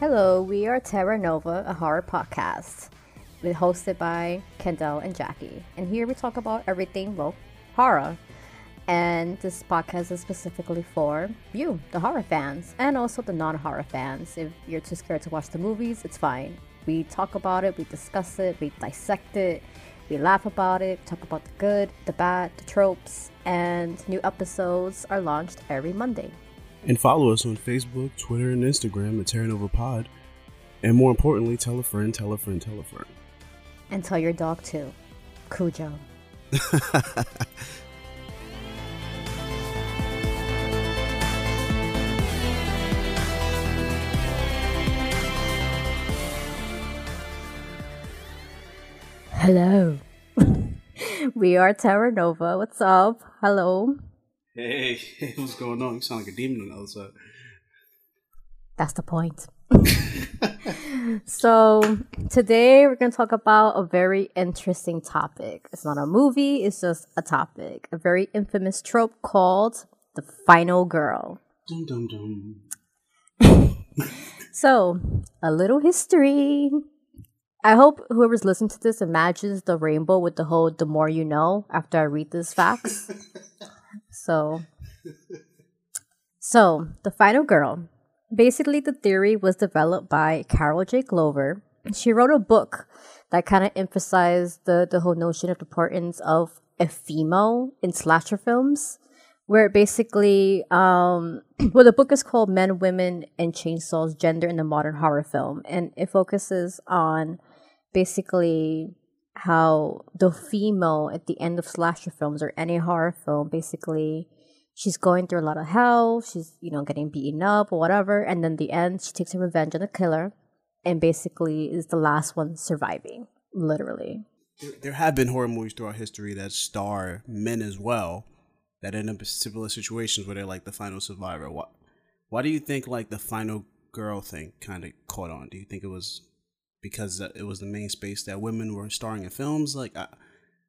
Hello, we are Terra Nova, a horror podcast. We're hosted by Kendall and Jackie. And here we talk about everything, well, horror. And this podcast is specifically for you, the horror fans, and also the non horror fans. If you're too scared to watch the movies, it's fine. We talk about it, we discuss it, we dissect it, we laugh about it, talk about the good, the bad, the tropes, and new episodes are launched every Monday. And follow us on Facebook, Twitter, and Instagram at Terra Nova Pod. And more importantly, tell a friend, tell a friend, tell a friend. And tell your dog too. Cujo. Hello. we are Terra Nova. What's up? Hello. Hey, what's going on? You sound like a demon on the other side. That's the point. so, today we're going to talk about a very interesting topic. It's not a movie, it's just a topic. A very infamous trope called the final girl. Dum dum dum. So, a little history. I hope whoever's listening to this imagines the rainbow with the whole the more you know after I read these facts. So So, the final girl. Basically the theory was developed by Carol J. Clover. She wrote a book that kind of emphasized the, the whole notion of the importance of a female in slasher films where basically um well the book is called men women and chainsaws gender in the modern horror film and it focuses on basically how the female at the end of slasher films or any horror film basically she's going through a lot of hell she's you know getting beaten up or whatever and then the end she takes her revenge on the killer and basically is the last one surviving literally There, there have been horror movies throughout history that star men as well that end up in similar situations where they're like the final survivor. Why, why do you think like the final girl thing kind of caught on? Do you think it was because it was the main space that women were starring in films? Like, I,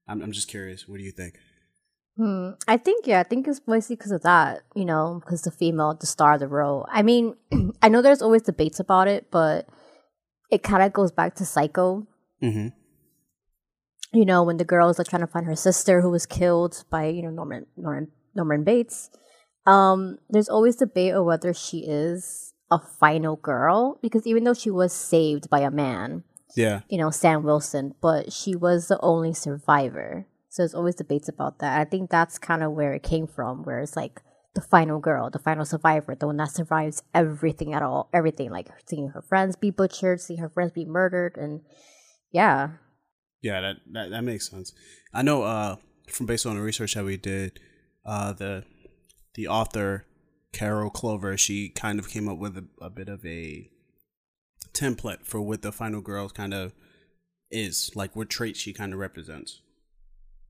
I'm, I'm just curious. What do you think? Hmm. I think yeah, I think it's mostly because of that, you know, because the female, the star of the role. I mean, I know there's always debates about it, but it kind of goes back to Psycho. Mm-hmm. You know, when the girl is like trying to find her sister who was killed by you know Norman Norman Norman Bates. Um, there's always debate of whether she is a final girl because even though she was saved by a man, Yeah. you know, Sam Wilson, but she was the only survivor. So there's always debates about that. I think that's kind of where it came from, where it's like the final girl, the final survivor, the one that survives everything at all, everything, like seeing her friends be butchered, seeing her friends be murdered, and yeah. Yeah, that, that that makes sense. I know uh from based on the research that we did, uh the the author Carol Clover, she kind of came up with a, a bit of a template for what the final girl kind of is, like what traits she kind of represents.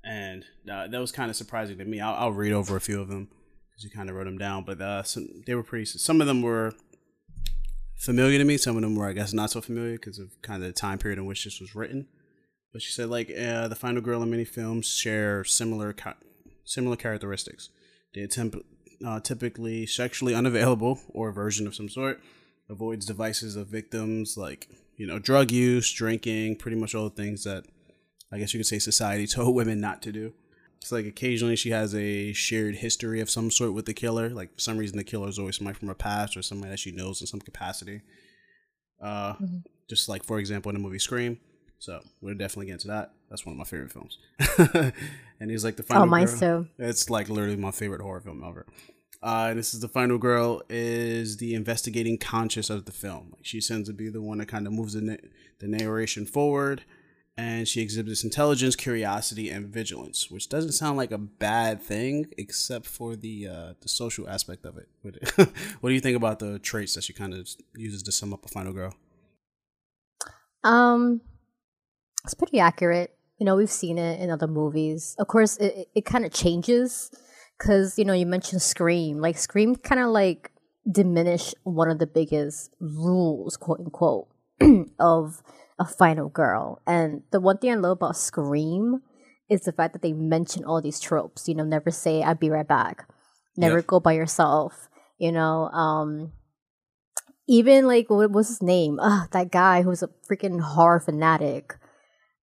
And uh, that was kind of surprising to me. I'll, I'll read over a few of them because you kind of wrote them down, but uh, some, they were pretty. Some of them were familiar to me. Some of them were, I guess, not so familiar because of kind of the time period in which this was written. But she said like uh, the final girl in many films share similar ca- similar characteristics. They attempt uh, typically sexually unavailable or a version of some sort. Avoids devices of victims like you know drug use, drinking, pretty much all the things that I guess you could say society told women not to do. It's like occasionally she has a shared history of some sort with the killer. Like for some reason the killer is always somebody from her past or somebody that she knows in some capacity. Uh, just like for example in the movie Scream. So we're definitely getting to that. That's one of my favorite films. and he's like the final. Oh, mine too. It's like literally my favorite horror film ever. Uh, and this is the final girl is the investigating conscious of the film. Like she tends to be the one that kind of moves the, na- the narration forward, and she exhibits intelligence, curiosity, and vigilance, which doesn't sound like a bad thing, except for the uh, the social aspect of it. What what do you think about the traits that she kind of uses to sum up a final girl? Um, it's pretty accurate. You know, we've seen it in other movies. Of course, it it, kind of changes because you know you mentioned Scream. Like Scream, kind of like diminish one of the biggest rules, quote unquote, of a final girl. And the one thing I love about Scream is the fact that they mention all these tropes. You know, never say "I'll be right back," never Yeah. go by yourself. You know, um, even like what was his name? Ah, that guy who's a freaking horror fanatic.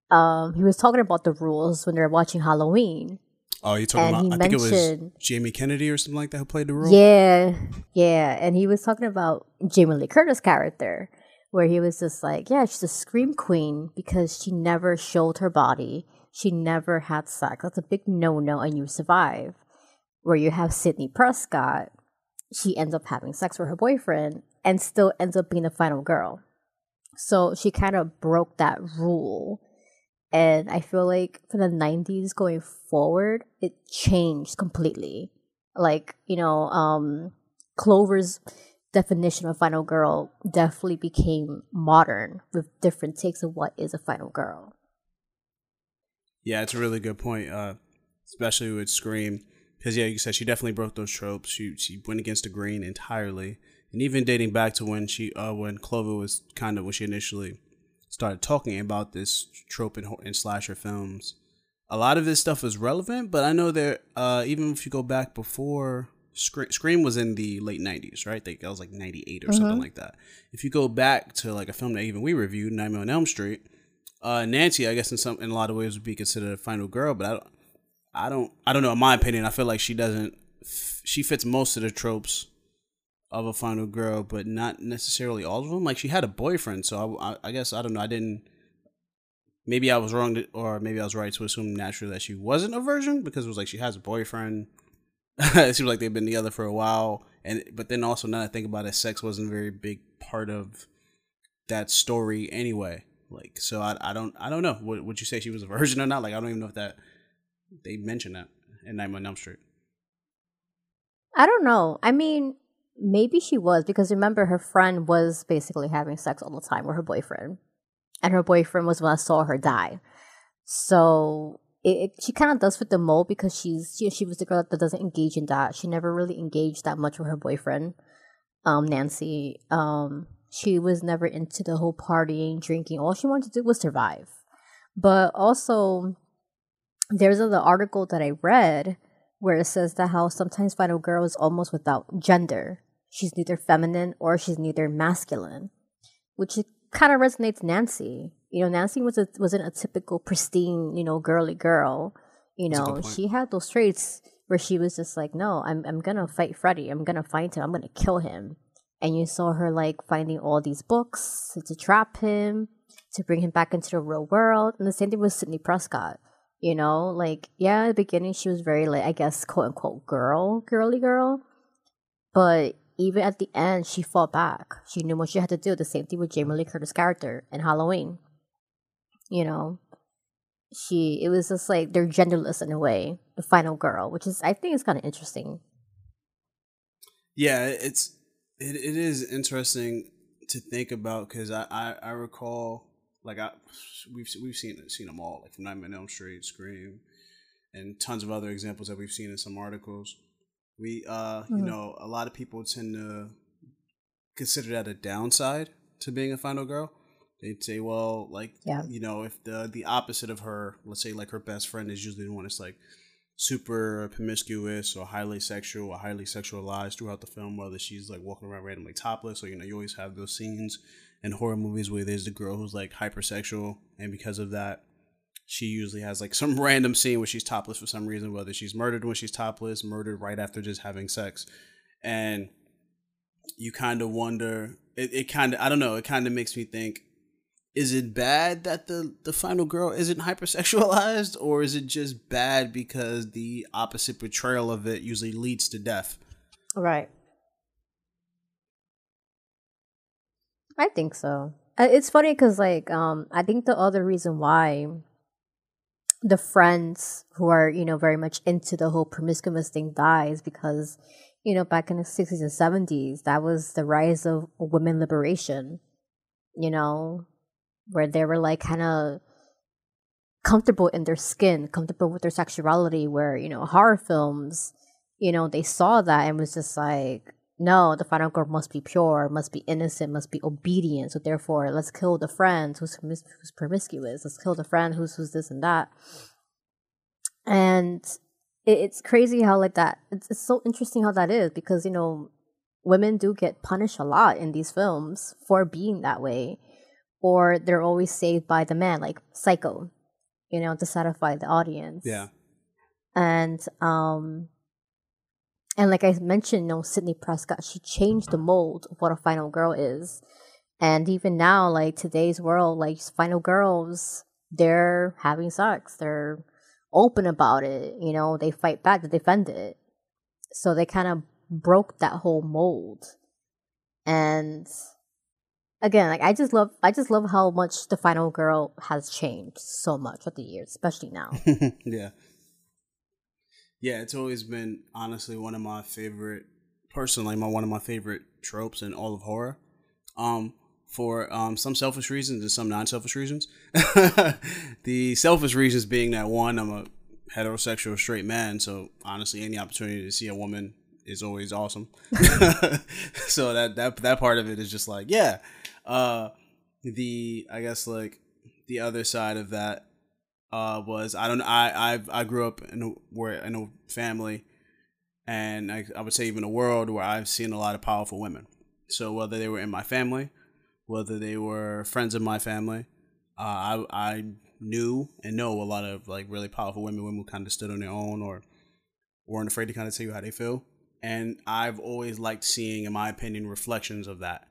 Um, he was talking about the rules when they were watching Halloween. Oh, you talking And about? I think it was Jamie Kennedy or something like that who played the role. Yeah, yeah, and he was talking about Jamie Lee Curtis' character, where he was just like, yeah, she's a scream queen because she never showed her body, she never had sex. That's a big no-no, and you survive. Where you have Sidney Prescott, she ends up having sex with her boyfriend and still ends up being the final girl. So she kind of broke that rule. And I feel like for the 90s going forward, it changed completely. Like, you know, um, Clover's definition of final girl definitely became modern with different takes of what is a final girl. Yeah, it's a really good point, uh, especially with Scream, because yeah, you said she definitely broke those tropes. She she went against the grain entirely, and even dating back to when she uh when Clover was kind of when she initially started talking about this trope in, in slasher films. A lot of this stuff is relevant, but I know that uh, even if you go back before Scream, Scream was in the late '90s, right? Like that was like '98 or something like that. If you go back to like a film that even we reviewed, Nightmare on Elm Street, uh, Nancy, I guess in some in a lot of ways would be considered a final girl, but I don't, I don't, I don't know. In my opinion, I feel like she doesn't. f- She fits most of the tropes of a final girl, but not necessarily all of them. Like she had a boyfriend, so I, I, guess I don't know. I didn't. Maybe I was wrong, to, or maybe I was right to assume naturally that she wasn't a virgin because it was like she has a boyfriend. it seems like they've been together for a while, and but then also now that I think about it, sex wasn't a very big part of that story anyway. Like, so I, I don't I don't know. Would would you say she was a virgin or not? Like, I don't even know if that they mentioned that in Nightmare on Elm Street. I don't know. I mean, maybe she was because remember her friend was basically having sex all the time with her boyfriend, and her boyfriend was when I saw her die. So it, it she kind of does fit the mold because she's she, she was the girl that doesn't engage in that. She never really engaged that much with her boyfriend, um, Nancy. Um, she was never into the whole partying, drinking. All she wanted to do was survive. But also, there's the article that I read where it says that how sometimes Final Girl is almost without gender. She's neither feminine or she's neither masculine, which kind of resonates Nancy. You know, Nancy was a, wasn't a typical pristine, you know, girly girl. You know, she had those traits where she was just like, no, I'm I'm gonna fight Freddy. I'm gonna find him. I'm gonna kill him. And you saw her like finding all these books to, to trap him, to bring him back into the real world. And the same thing with Sidney Prescott. You know, like yeah, at the beginning she was very like I guess quote unquote girl, girly girl. But even at the end she fought back. She knew what she had to do. The same thing with Jamie Lee Curtis' character in Halloween. You know. She it was just like they're genderless in a way, the final girl, which is I think is kinda interesting. Yeah, it's it, it is interesting to think about because I, I I recall like I we've we've seen seen them all like from Nightmare on Elm Street, Scream, and tons of other examples that we've seen in some articles. We uh you Mhm. know a lot of people tend to consider that a downside to being a final girl. They'd say, well, like Yeah. you know, if the the opposite of her, let's say like her best friend is usually the one that's like super promiscuous or highly sexual or highly sexualized throughout the film, whether she's like walking around randomly topless or you know, you always have those scenes in horror movies where there's the girl who's like hypersexual and because of that she usually has like some random scene where she's topless for some reason, whether she's murdered when she's topless, murdered right after just having sex. And you kind of wonder it, it kind of I don't know, it kind of makes me think is it bad that the the final girl isn't hypersexualized or is it just bad because the opposite portrayal of it usually leads to death Right. I think so. It's funny because, like, um, I think the other reason why the friends who are, you know, very much into the whole promiscuous thing dies because, you know, back in the 60s and 70s, that was the rise of women liberation, you know, where they were like kind of comfortable in their skin, comfortable with their sexuality, where, you know, horror films, you know, they saw that and was just like, no, the final girl must be pure, must be innocent, must be obedient. So therefore, let's kill the friend who's, who's promiscuous. Let's kill the friend who's who's this and that. And it, it's crazy how like that. It's, it's so interesting how that is because you know women do get punished a lot in these films for being that way, or they're always saved by the man, like Psycho, you know, to satisfy the audience. Yeah. And um, and like I mentioned, you know, Sidney Prescott, she changed the mold of what a final girl is. And even now, like today's world, like final girls, they're having sex. They're open about it. You know, they fight back to defend it. So they kind of broke that whole mold. And again, like I just love, I just love how much the final girl has changed so much with the years, especially now. yeah. Yeah, it's always been honestly one of my favorite, personally, my one of my favorite tropes in all of horror. Um, for um, some selfish reasons and some non-selfish reasons. the selfish reasons being that one, I'm a heterosexual straight man, so honestly, any opportunity to see a woman is always awesome. so that that that part of it is just like, yeah. Uh, the I guess like the other side of that uh, was I don't I I I grew up in a where in a family, and I, I would say even a world where I've seen a lot of powerful women. So whether they were in my family, whether they were friends of my family, uh, I I knew and know a lot of like really powerful women, women who kind of stood on their own or weren't afraid to kind of tell you how they feel. And I've always liked seeing, in my opinion, reflections of that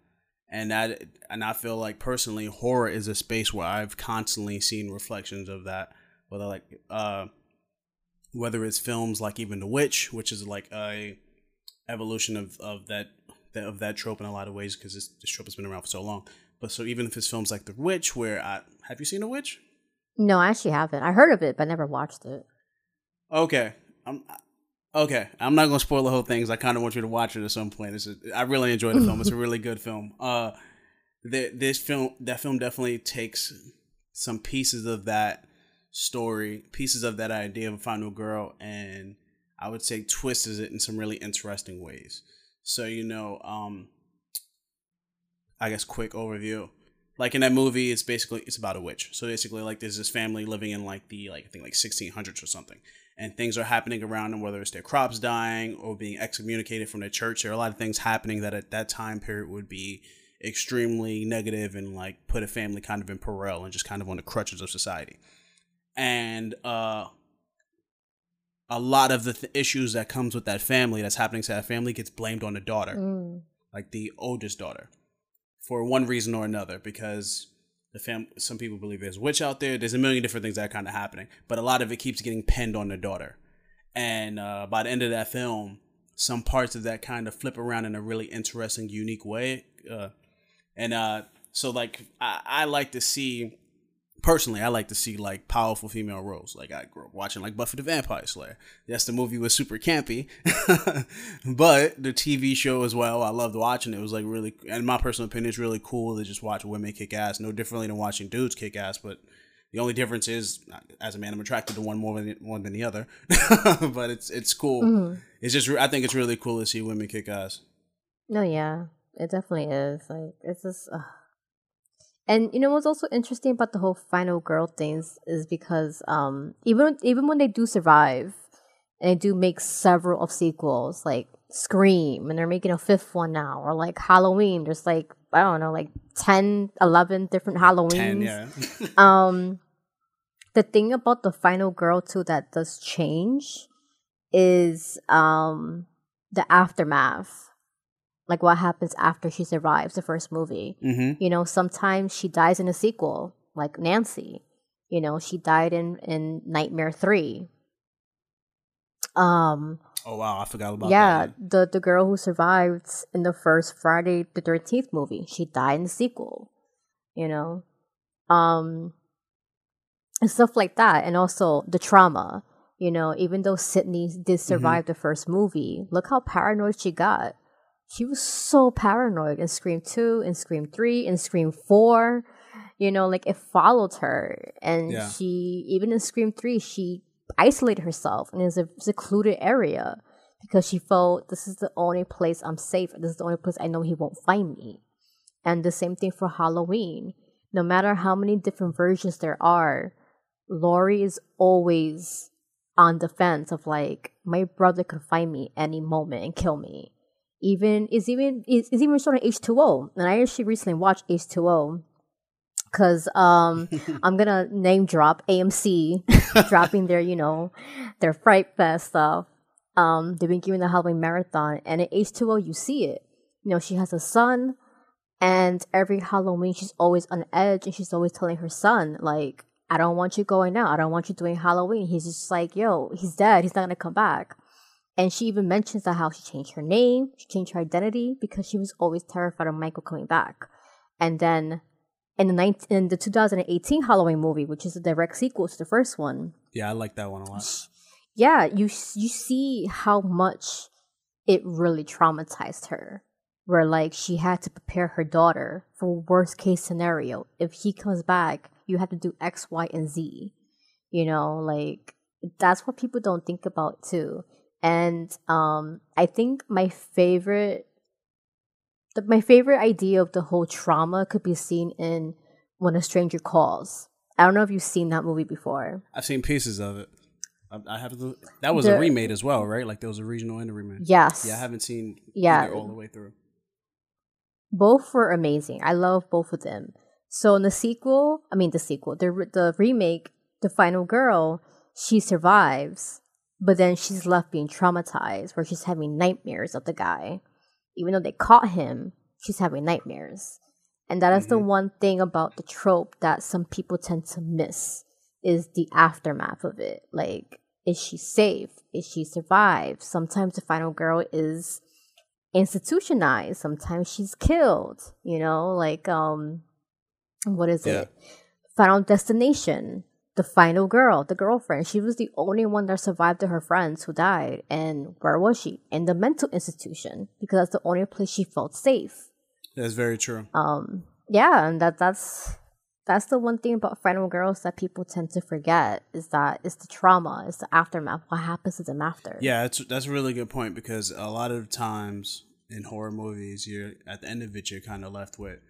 and that and I feel like personally horror is a space where I've constantly seen reflections of that whether like uh whether it's films like even The Witch which is like a evolution of of that of that trope in a lot of ways because this, this trope has been around for so long. But so even if it's films like The Witch where I have you seen The Witch? No I actually haven't. I heard of it but never watched it. Okay. I'm Okay, I'm not gonna spoil the whole thing. Cause I kind of want you to watch it at some point. It's a, I really enjoy the film. It's a really good film. Uh, this film, that film definitely takes some pieces of that story, pieces of that idea of a final girl, and I would say twists it in some really interesting ways. So you know, um, I guess quick overview. Like in that movie, it's basically it's about a witch. So basically, like there's this family living in like the like I think like 1600s or something, and things are happening around them, whether it's their crops dying or being excommunicated from their church. There are a lot of things happening that at that time period would be extremely negative and like put a family kind of in peril and just kind of on the crutches of society. And uh, a lot of the th- issues that comes with that family that's happening to that family gets blamed on the daughter, mm. like the oldest daughter, for one reason or another because the fam some people believe there's a witch out there. There's a million different things that are kind of happening but a lot of it keeps getting pinned on the daughter. And uh, by the end of that film some parts of that kind of flip around in a really interesting unique way uh, and uh, so like I, I like to see personally, I like to see like powerful female roles. Like I grew up watching like Buffy the Vampire Slayer. Yes, the movie was super campy, but the TV show as well, I loved watching. It was like really, in my personal opinion, it's really cool to just watch women kick ass. No differently than watching dudes kick ass, but the only difference is, as a man, I'm attracted to one more than one than the other. but it's it's cool. Mm-hmm. It's just I think it's really cool to see women kick ass. No, yeah, it definitely is. Like it's just. Uh and you know what's also interesting about the whole final girl things is because um even even when they do survive and they do make several of sequels like Scream and they're making a fifth one now or like Halloween there's like I don't know like 10 11 different Halloweens. 10, yeah. um the thing about the final girl too that does change is um the aftermath like what happens after she survives the first movie. Mm-hmm. You know, sometimes she dies in a sequel, like Nancy. You know, she died in in Nightmare Three. Um. Oh wow, I forgot about yeah, that. Yeah, the the girl who survived in the first Friday the Thirteenth movie, she died in the sequel. You know, um, and stuff like that, and also the trauma. You know, even though Sidney did mm-hmm. survive mm-hmm. the first movie, look how paranoid she got she was so paranoid in Scream 2, in Scream 3, in Scream 4. You know, like it followed her. And yeah. she, even in Scream 3, she isolated herself in a secluded area because she felt this is the only place I'm safe. This is the only place I know he won't find me. And the same thing for Halloween. No matter how many different versions there are, Laurie is always on the fence of like, my brother could find me any moment and kill me even is even is, is even shown in H2O. And I actually recently watched H2O because um I'm gonna name drop AMC dropping their, you know, their Fright Fest stuff. Um they've been giving the Halloween marathon and in H2O you see it. You know, she has a son and every Halloween she's always on edge and she's always telling her son, like, I don't want you going out. I don't want you doing Halloween. He's just like, yo, he's dead. He's not gonna come back. And she even mentions that how she changed her name, she changed her identity because she was always terrified of Michael coming back. And then in the 19, in the 2018 Halloween movie, which is a direct sequel to the first one. Yeah, I like that one a lot. Yeah, you you see how much it really traumatized her. Where like she had to prepare her daughter for worst case scenario. If he comes back, you have to do X, Y, and Z. You know, like that's what people don't think about too. And um, I think my favorite, the, my favorite idea of the whole trauma could be seen in When a Stranger Calls. I don't know if you've seen that movie before. I've seen pieces of it. I, I have to, that was the, a remake as well, right? Like there was a regional and a remake. Yes. Yeah, I haven't seen yeah all the way through. Both were amazing. I love both of them. So in the sequel, I mean the sequel, the the remake, the final girl, she survives, but then she's left being traumatized, where she's having nightmares of the guy. Even though they caught him, she's having nightmares. And that is mm-hmm. the one thing about the trope that some people tend to miss is the aftermath of it. Like, is she safe? Is she survived? Sometimes the final girl is institutionalized. Sometimes she's killed. You know, like um, what is yeah. it? Final Destination the final girl, the girlfriend. She was the only one that survived to her friends who died. And where was she? In the mental institution because that's the only place she felt safe. That's very true. Um, yeah, and that that's that's the one thing about final girls that people tend to forget is that it's the trauma, it's the aftermath. What happens to them after? Yeah, that's that's a really good point because a lot of times in horror movies, you're at the end of it, you're kind of left with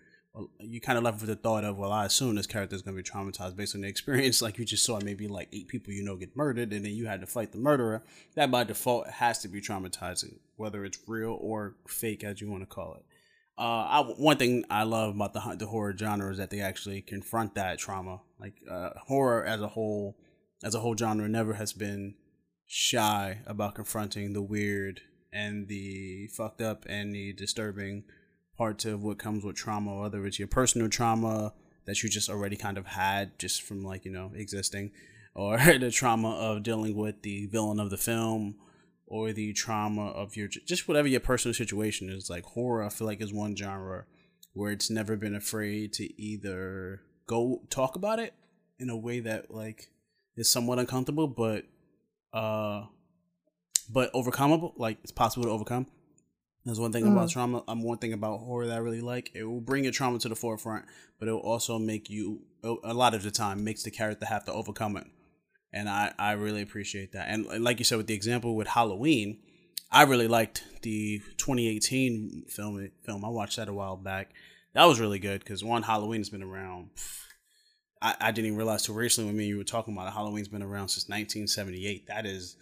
you kind of left with the thought of, well, I assume this character is going to be traumatized based on the experience. Like you just saw maybe like eight people you know get murdered, and then you had to fight the murderer. That by default has to be traumatizing, whether it's real or fake, as you want to call it. Uh, I, one thing I love about the the horror genre is that they actually confront that trauma. Like uh, horror as a whole, as a whole genre, never has been shy about confronting the weird and the fucked up and the disturbing parts of what comes with trauma, whether it's your personal trauma that you just already kind of had just from like, you know, existing, or the trauma of dealing with the villain of the film, or the trauma of your just whatever your personal situation is. Like horror, I feel like is one genre where it's never been afraid to either go talk about it in a way that like is somewhat uncomfortable, but uh, but overcomable. Like it's possible to overcome that's one thing mm. about trauma. Um, one thing about horror that I really like. It will bring your trauma to the forefront, but it will also make you a lot of the time makes the character have to overcome it, and I I really appreciate that. And, like you said with the example with Halloween, I really liked the 2018 film. Film I watched that a while back. That was really good because one Halloween has been around. I, I didn't even realize too recently when me and you were talking about it. Halloween's been around since 1978. That is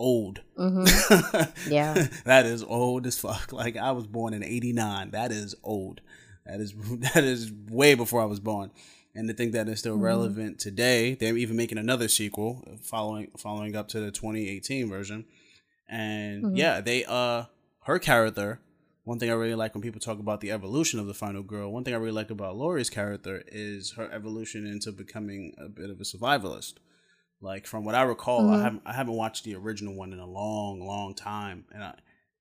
old. Mm-hmm. Yeah. that is old as fuck. Like I was born in 89. That is old. That is that is way before I was born. And to think that it's still mm-hmm. relevant today, they're even making another sequel following following up to the 2018 version. And mm-hmm. yeah, they uh her character one thing I really like when people talk about the evolution of the final girl, one thing I really like about Laurie's character is her evolution into becoming a bit of a survivalist. Like from what I recall, mm-hmm. I haven't I haven't watched the original one in a long, long time, and I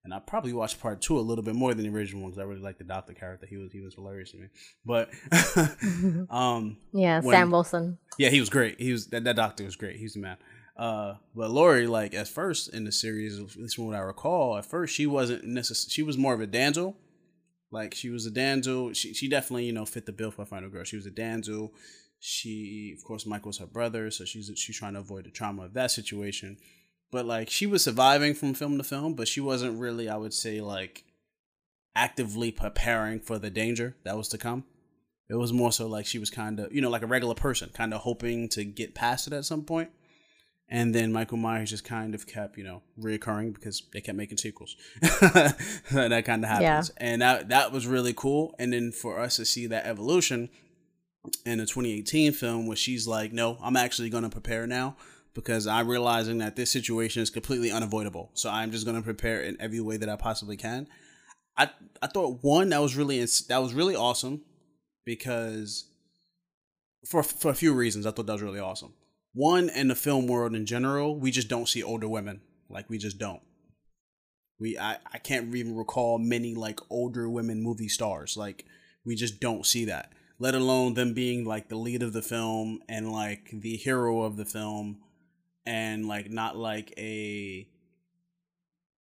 and I probably watched part two a little bit more than the original one because I really like the doctor character. He was he was hilarious to me. But um, yeah, when, Sam Wilson. Yeah, he was great. He was that, that doctor was great. He's the man. Uh, but Laurie, like at first in the series, at least from what I recall, at first she wasn't necessarily. She was more of a damsel. Like she was a damsel. She she definitely you know fit the bill for a final girl. She was a damsel she of course michael's her brother so she's she's trying to avoid the trauma of that situation but like she was surviving from film to film but she wasn't really i would say like actively preparing for the danger that was to come it was more so like she was kind of you know like a regular person kind of hoping to get past it at some point and then Michael Myers just kind of kept, you know, reoccurring because they kept making sequels. that kind of happens, yeah. and that that was really cool. And then for us to see that evolution in the 2018 film, where she's like, "No, I'm actually going to prepare now." Because I'm realizing that this situation is completely unavoidable, so I'm just going to prepare in every way that I possibly can. I I thought one that was really that was really awesome because for for a few reasons I thought that was really awesome one in the film world in general, we just don't see older women. Like we just don't. We I, I can't even recall many like older women movie stars. Like we just don't see that. Let alone them being like the lead of the film and like the hero of the film and like not like a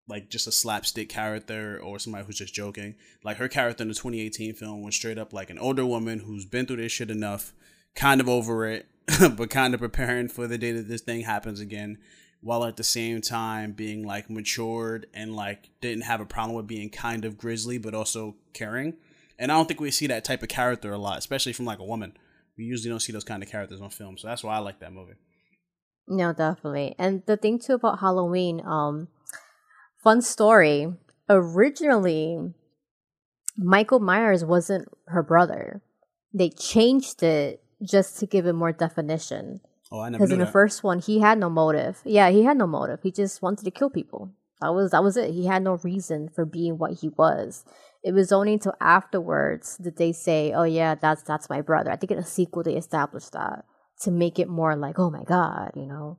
like just a slapstick character or somebody who's just joking. Like her character in the 2018 film was straight up like an older woman who's been through this shit enough, kind of over it, but kind of preparing for the day that this thing happens again while at the same time being like matured and like didn't have a problem with being kind of grisly but also caring. And I don't think we see that type of character a lot, especially from like a woman. We usually don't see those kind of characters on film, so that's why I like that movie. No, definitely. And the thing too about Halloween, um, fun story. Originally, Michael Myers wasn't her brother. They changed it just to give it more definition. Oh, I never. Because in the first one, he had no motive. Yeah, he had no motive. He just wanted to kill people. That was that was it. He had no reason for being what he was. It was only until afterwards that they say, "Oh yeah, that's that's my brother." I think in a sequel they established that to make it more like, "Oh my god," you know.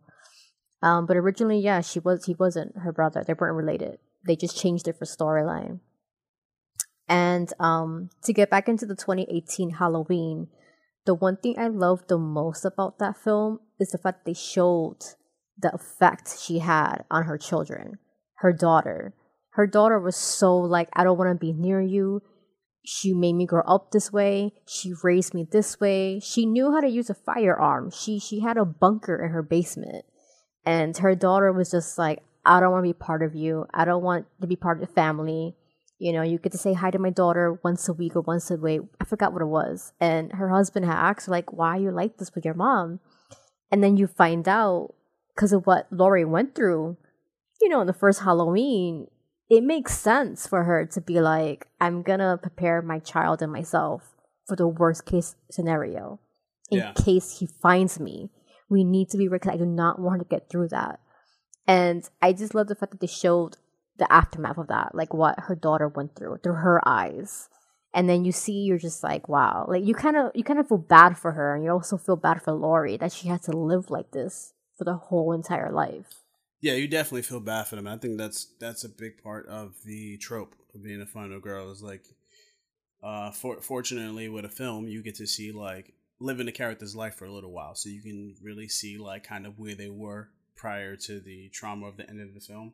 Um, but originally, yeah, she was he wasn't her brother. They weren't related. They just changed it for storyline. And um, to get back into the 2018 Halloween, the one thing I love the most about that film is the fact they showed the effect she had on her children, her daughter. Her daughter was so like, I don't want to be near you. She made me grow up this way. She raised me this way. She knew how to use a firearm. She she had a bunker in her basement. And her daughter was just like, I don't want to be part of you. I don't want to be part of the family you know, you get to say hi to my daughter once a week or once a week. I forgot what it was. And her husband had asked, like, why you like this with your mom? And then you find out because of what Laurie went through, you know, in the first Halloween, it makes sense for her to be like, I'm gonna prepare my child and myself for the worst case scenario. In yeah. case he finds me. We need to be ready. I do not want to get through that. And I just love the fact that they showed the aftermath of that, like what her daughter went through through her eyes. And then you see, you're just like, wow, like you kind of you kind of feel bad for her, and you also feel bad for Laurie that she had to live like this for the whole entire life. Yeah, you definitely feel bad for them. I think that's that's a big part of the trope of being a final girl. Is like, uh, for, fortunately with a film, you get to see like living the character's life for a little while, so you can really see like kind of where they were prior to the trauma of the end of the film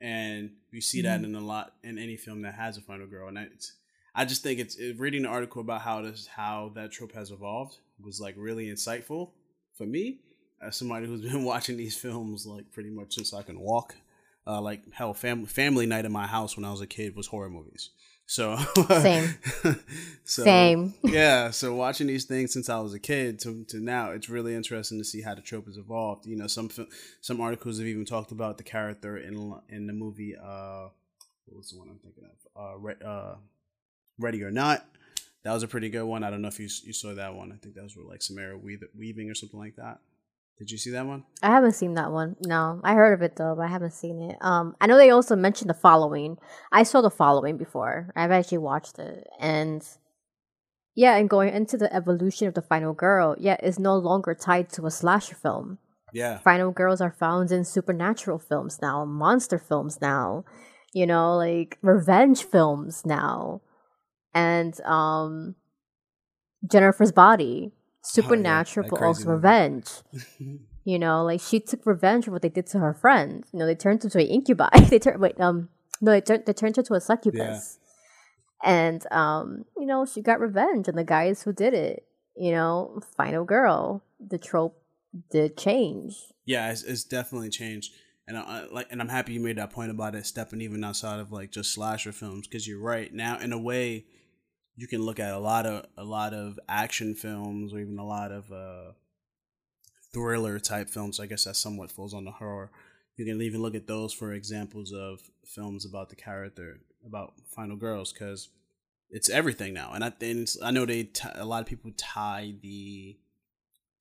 and you see that mm-hmm. in a lot in any film that has a final girl. And it's, I just think it's it, reading the article about how this how that trope has evolved was like really insightful for me as somebody who's been watching these films like pretty much since I can walk. Uh, like hell, family family night in my house when I was a kid was horror movies. So same, so, same. yeah. So watching these things since I was a kid to, to now, it's really interesting to see how the trope has evolved. You know, some some articles have even talked about the character in in the movie. Uh, what was the one I'm thinking of? Uh, Re- uh, Ready or Not. That was a pretty good one. I don't know if you you saw that one. I think that was with like Samara Weaving or something like that. Did you see that one? I haven't seen that one. No, I heard of it though, but I haven't seen it. Um, I know they also mentioned the following. I saw the following before. I've actually watched it, and yeah, and going into the evolution of the final girl, yeah, is no longer tied to a slasher film. Yeah, final girls are found in supernatural films now, monster films now, you know, like revenge films now, and um, Jennifer's Body supernatural, oh, yeah. but also movie. revenge. you know, like she took revenge for what they did to her friend. You know, they turned into an incubi. they turned wait, um, no, they turned they turned her to a succubus. Yeah. And um, you know, she got revenge on the guys who did it. You know, final girl. The trope did change. Yeah, it's, it's definitely changed. And I, like, and I'm happy you made that point about it stepping even outside of like just slasher films because you're right. Now, in a way, you can look at a lot of a lot of action films or even a lot of uh, thriller type films. I guess that somewhat falls on the horror. You can even look at those for examples of films about the character about Final Girls because it's everything now. And I think I know they t- a lot of people tie the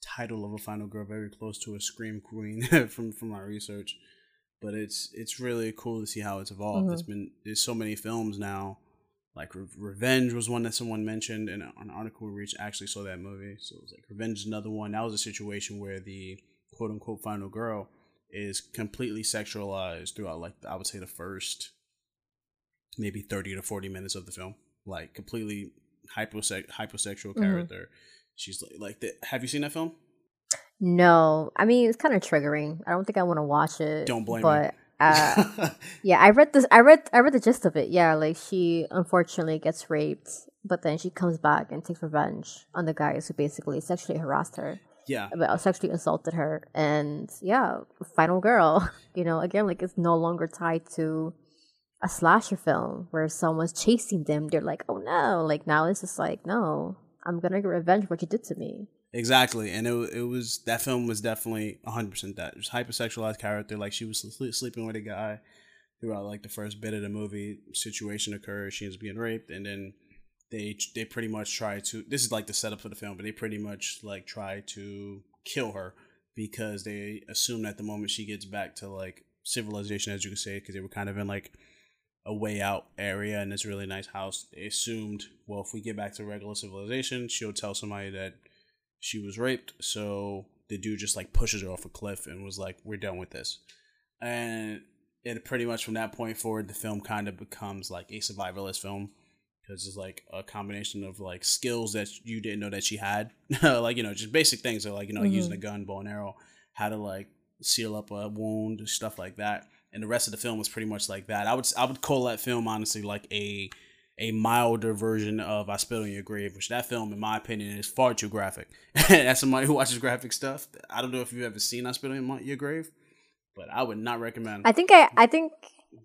title of a Final Girl very close to a Scream Queen from from our research. But it's it's really cool to see how it's evolved. Mm-hmm. It's been there's so many films now. Like Re- Revenge was one that someone mentioned, and an article we reached actually saw that movie. So it was like Revenge is another one. That was a situation where the quote unquote final girl is completely sexualized throughout like I would say the first maybe 30 to 40 minutes of the film like completely hypose- hyposexual mm-hmm. character she's like, like the, have you seen that film no i mean it's kind of triggering i don't think i want to watch it don't blame but me. Uh, yeah i read this i read i read the gist of it. Yeah like she unfortunately gets raped but then she comes back and takes revenge on the guys who basically sexually harassed her. Yeah. But sexually assaulted her. And yeah final girl you know again like it's no longer tied to a slasher film where someone's chasing them. They're like oh no. Like now it's just like no i'm gonna get revenge for what you did to me exactly and it, it was that film was definitely 100% that it was hypersexualized character like she was sleeping with a guy throughout like the first bit of the movie situation occurs she is being raped and then they they pretty much try to this is like the setup for the film but they pretty much like try to kill her because they assume that the moment she gets back to like civilization as you could say because they were kind of in like a way out area in this really nice house they assumed well if we get back to regular civilization she'll tell somebody that she was raped so the dude just like pushes her off a cliff and was like we're done with this and it pretty much from that point forward the film kind of becomes like a survivalist film because it's like a combination of like skills that you didn't know that she had, like you know just basic things like you know mm-hmm. using a gun, bow and arrow, how to like seal up a wound, stuff like that. And the rest of the film was pretty much like that. I would I would call that film honestly like a a milder version of I Spit on Your Grave, which that film, in my opinion, is far too graphic. As somebody who watches graphic stuff, I don't know if you've ever seen I Spit on Your Grave, but I would not recommend. I think I I think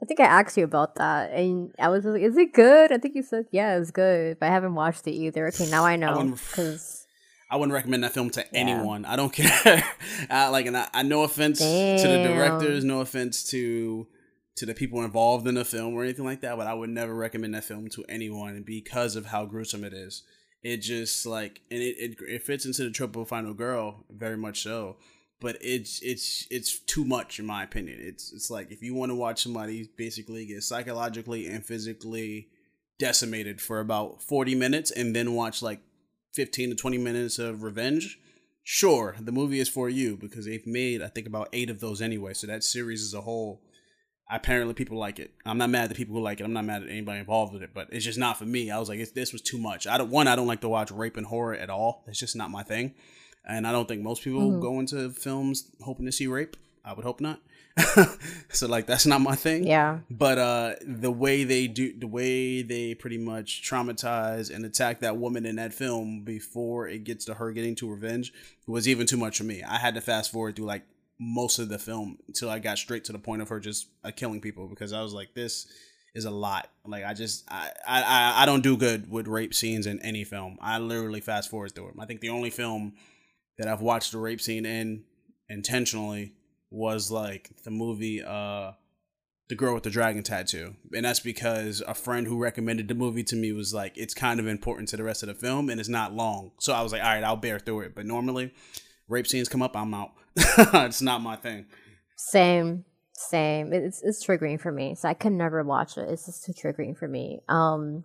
I think I asked you about that, and I was like, "Is it good?" I think you said, "Yeah, it's good," but I haven't watched it either. Okay, now I know because I, wouldn't recommend that film to yeah. anyone. I don't care. I, like, and I, I no offense Damn. to the directors, no offense to to the people involved in the film or anything like that, but I would never recommend that film to anyone because of how gruesome it is. It just like, and it it, it fits into the trope of Final Girl very much so but it's it's it's too much in my opinion. It's it's like if you want to watch somebody basically get psychologically and physically decimated for about 40 minutes and then watch like 15 to 20 minutes of revenge, sure, the movie is for you because they've made I think about 8 of those anyway. So that series as a whole apparently people like it. I'm not mad at the people who like it. I'm not mad at anybody involved with it, but it's just not for me. I was like, this was too much. I don't one. I don't like to watch rape and horror at all. It's just not my thing and I don't think most people mm-hmm. go into films hoping to see rape. I would hope not. so like that's not my thing. Yeah. But uh the way they do the way they pretty much traumatize and attack that woman in that film before it gets to her getting to revenge was even too much for me. I had to fast forward through like most of the film until I got straight to the point of her just uh, killing people because I was like this is a lot. Like I just I, I I don't do good with rape scenes in any film. I literally fast forward through them. I think the only film that I've watched the rape scene in intentionally was like the movie uh the girl with the dragon tattoo and that's because a friend who recommended the movie to me was like it's kind of important to the rest of the film and it's not long so i was like all right i'll bear through it but normally rape scenes come up i'm out it's not my thing. Same same. It's, it's triggering for me so i can never watch it. It's just too triggering for me. Um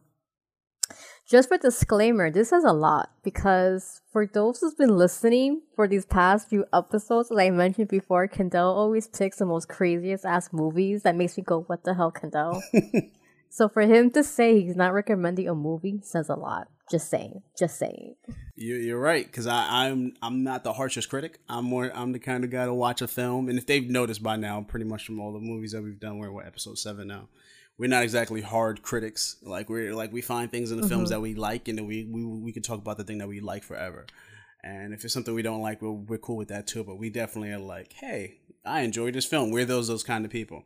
just for disclaimer, this is a lot because for those who's been listening for these past few episodes, as I mentioned before, Kendall always picks the most craziest ass movies that makes me go, "What the hell, Kendall?" so for him to say he's not recommending a movie says a lot. Just saying, just saying. You're right because I'm I'm not the harshest critic. I'm more I'm the kind of guy to watch a film, and if they've noticed by now, pretty much from all the movies that we've done, we're what episode seven now we're not exactly hard critics. Like we're like we find things in the mm-hmm. films that we like, and then we we we can talk about the thing that we like forever. And if it's something we don't like, we're, we're cool with that too. But we definitely are like, hey, I enjoyed this film. We're those those kind of people.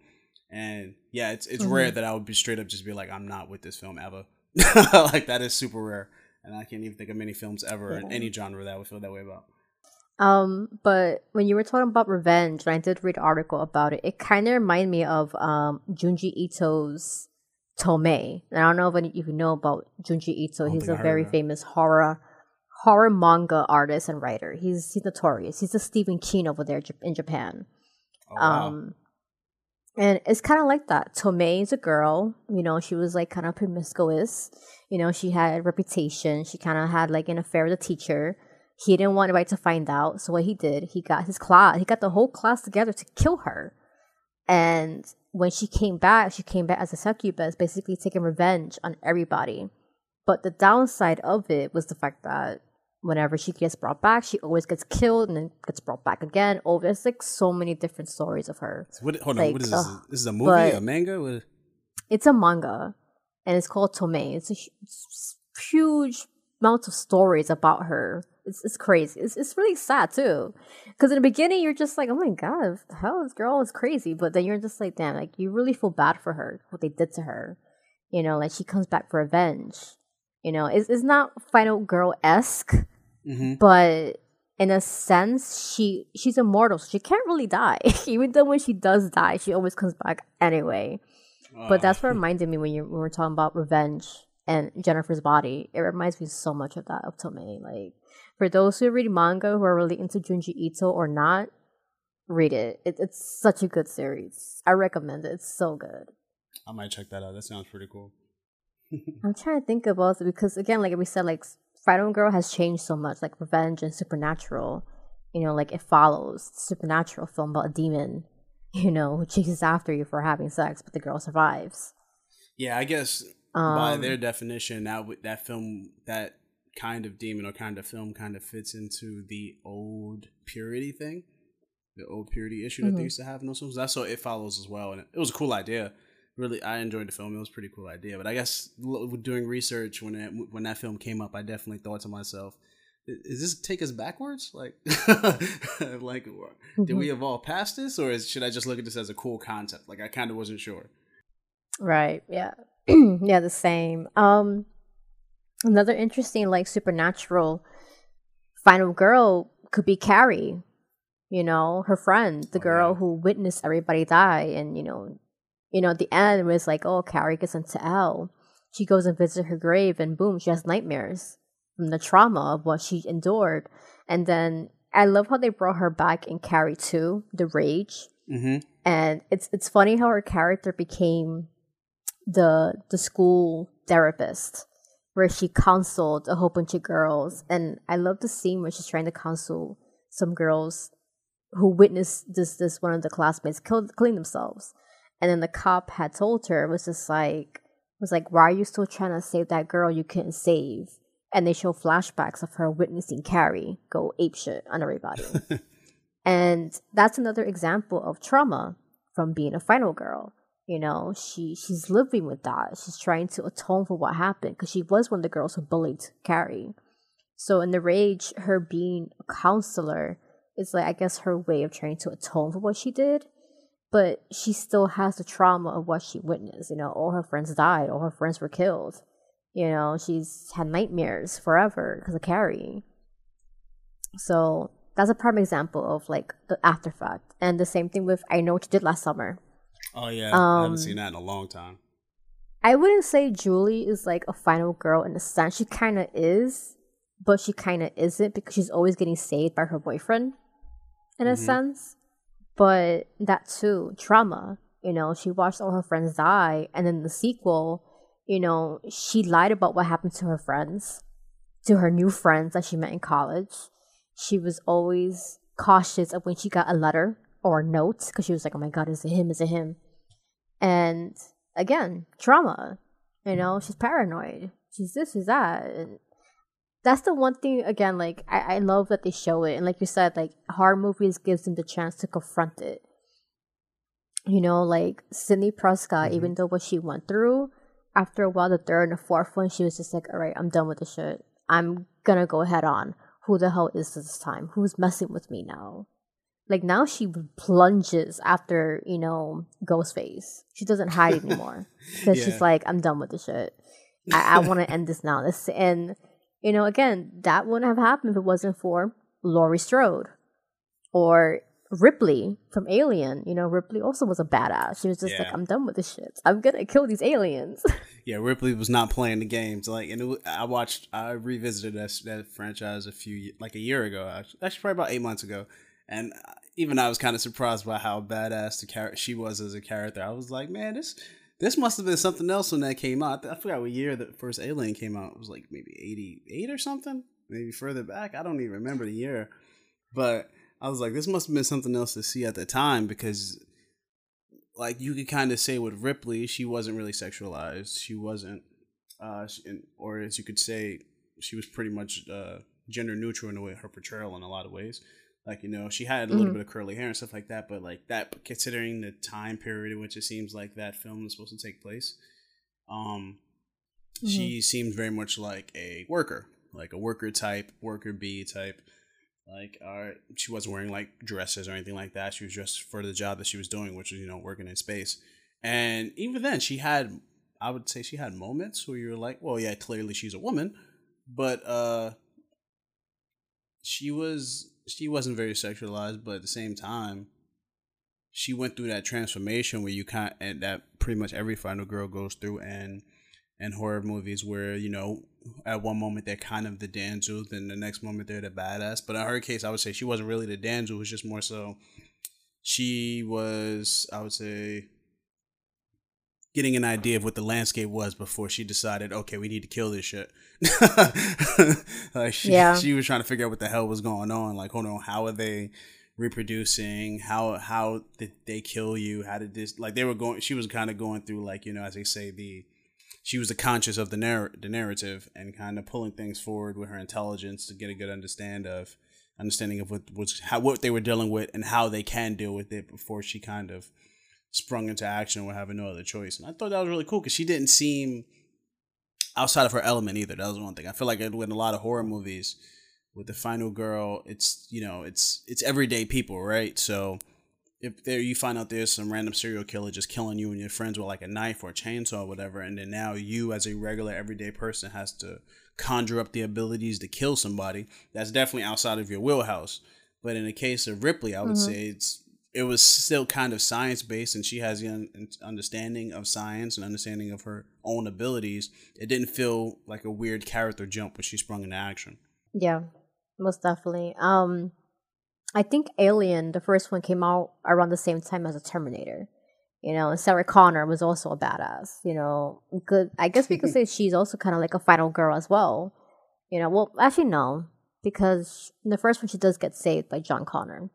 And yeah, it's it's mm-hmm. rare that I would be straight up just be like, I'm not with this film ever. like that is super rare. And I can't even think of many films ever yeah. in any genre that I would feel that way about. Um, but when you were talking about revenge, and I did read an article about it, it kind of reminded me of um Junji Ito's Tomie. And I don't know if any, if you know about Junji Ito. He's a very famous horror horror manga artist and writer. He's he's notorious. He's the Stephen King over there in Japan. Oh, wow. Um, and it's kind of like that. Tomie is a girl. You know, she was like kind of promiscuous. You know, she had a reputation. She kind of had like an affair with a teacher. He didn't want anybody to find out. So what he did, he got his class, he got the whole class together to kill her. And when she came back, she came back as a succubus, basically taking revenge on everybody. But the downside of it was the fact that whenever she gets brought back, she always gets killed and then gets brought back again. Oh, there's like so many different stories of her. What, hold like, on, what is this? Uh, this is a movie, a manga? What? It's a manga, and it's called Tomie. It's a huge amount of stories about her. It's, it's crazy. It's, it's really sad too, because in the beginning you're just like, oh my god, hell, this girl is crazy. But then you're just like, damn, like you really feel bad for her, what they did to her. You know, like she comes back for revenge. You know, it's, it's not Final Girl esque, Mm-hmm. But in a sense, she she's immortal, so she can't really die. Even though when she does die, she always comes back anyway. Uh. But that's what ah. reminded me when you when we are talking about revenge and Jennifer's body. It reminds me so much of that of Tomie. Like for those who read manga who are really into Junji Ito or not, read it. it. It's such a good series. I recommend it. It's so good. I might check that out. That sounds pretty cool. I'm trying to think about it because again, like we said, like Final Girl has changed so much, like Revenge and Supernatural. You know, like it follows supernatural film about a demon, you know, who chases after you for having sex, but the girl survives. Yeah, I guess um, by their definition, that that film, that kind of demon or kind of film, kind of fits into the old purity thing, the old purity issue that mm-hmm. they used to have in those films. That's what it follows as well, and it, it was a cool idea really I enjoyed the film. It was a pretty cool idea. But I guess doing research when it, when that film came up, I definitely thought to myself, "Is this take us backwards? Like, like mm-hmm. did we mm-hmm. evolve past this, or is, should I just look at this as a cool concept? Like, I kind of wasn't sure." Right. Yeah. yeah. The same. Um, another interesting, like supernatural final girl could be Carrie. You know, her friend, the oh, girl yeah. who witnessed everybody die, and you know you know, at the end was like, oh, Carrie gets into L. She goes and visits her grave, and boom, she has nightmares from the trauma of what she endured. And then I love how they brought her back in Carrie 2, The Rage. Mm-hmm. And it's it's funny how her character became the the school therapist where she counseled a whole bunch of girls. And I love the scene where she's trying to counsel some girls who witnessed this this one of the classmates kill, killing themselves. And then the cop had told her, was just like, was like, why are you still trying to save that girl you couldn't save? And they show flashbacks of her witnessing Carrie go apeshit on everybody. and that's another example of trauma from being a final girl. You know, she she's living with that. She's trying to atone for what happened because she was one of the girls who bullied Carrie. So in the rage, her being a counselor is like I guess her way of trying to atone for what she did but she still has the trauma of what she witnessed. You know, all her friends died, all her friends were killed. You know, she's had nightmares forever because of Carrie. So that's a prime example of like the after fact. And the same thing with I Know What You Did Last Summer. Oh, yeah. Um, I haven't seen that in a long time. I wouldn't say Julie is like a final girl in a sense. She kind of is, but she kind of isn't because she's always getting saved by her boyfriend in a mm-hmm. sense but that too trauma you know she watched all her friends die and then the sequel you know she lied about what happened to her friends to her new friends that she met in college. She was always cautious of when she got a letter or a note because she was like oh my god is it him? Is it him? And again trauma you know she's paranoid. She's this she's that and that's the one thing again like I, I love that they show it. And like you said like horror movies gives them the chance to confront it. You know like sidney prescott mm-hmm. even though what she went through after a while the third and the fourth one she was just like all right i'm done with this shit. I'm gonna go head on. Who the hell is this time? Who's messing with me now? Like now she plunges after you know ghostface. She doesn't hide anymore. Because yeah. she's like i'm done with this shit. I, I want to end this now. This and you know, again, that wouldn't have happened if it wasn't for Laurie Strode or Ripley from Alien. You know, Ripley also was a badass. She was just Yeah. like, I'm done with this shit. I'm gonna kill these aliens. Yeah, Ripley was not playing the games. Like, and it, I watched, I revisited that, that franchise a few, like a year ago. Actually, actually probably about eight months ago. And uh, even I was kind of surprised by how badass the character she was as a character. I was like, man, this this must have been something else when that came out. I forgot what year the first Alien came out. It was like maybe eighty eight or something, maybe further back. I don't even remember the year, but I was like, this must have been something else to see at the time because like you could kind of say with Ripley, she wasn't really sexualized. She wasn't, uh, or as you could say, she was pretty much uh, gender neutral in the way her portrayal in a lot of ways. Like you know, she had a little Mhm. bit of curly hair and stuff like that, but like that, considering the time period in which it seems like that film is supposed to take place, um, she seemed very much like a worker, like a worker type, worker bee type. Like, uh, she wasn't wearing like dresses or anything like that. She was dressed for the job that she was doing, which was you know working in space. And even then, she had, I would say, she had moments where you're like, well, yeah, clearly she's a woman, but uh, she was she wasn't very sexualized, but at the same time, she went through that transformation where you kind and that pretty much every final girl goes through, and and horror movies where you know at one moment they're kind of the damsel, then the next moment they're the badass. But in her case, I would say she wasn't really the damsel; it was just more so she was, I would say, getting an idea of what the landscape was before she decided, okay, we need to kill this shit. like she, Yeah. she was trying to figure out what the hell was going on. Like, hold on, how are they reproducing? How how did they kill you? How did this? Like, they were going. She was kind of going through, like you know, as they say, the she was the conscious of the narr- the narrative and kind of pulling things forward with her intelligence to get a good understand of understanding of what was how what they were dealing with and how they can deal with it before she kind of sprung into action with having no other choice. And I thought that was really cool because she didn't seem outside of her element either. That was one thing. I feel like in a lot of horror movies with the final girl, it's you know it's it's everyday people, right? So if there you find out there's some random serial killer just killing you and your friends with like a knife or a chainsaw or whatever, and then now you as a regular everyday person has to conjure up the abilities to kill somebody, that's definitely outside of your wheelhouse. But in the case of Ripley, I would Mhm. say it's it was still kind of science based, and she has the understanding of science and understanding of her own abilities. It didn't feel like a weird character jump when she sprung into action. Yeah, most definitely. Um, I think Alien, the first one, came out around the same time as the Terminator. You know, and Sarah Connor was also a badass. You know, good. I guess we could say she's also kind of like a final girl as well. You know, well, actually no, because in the first one she does get saved by John Connor.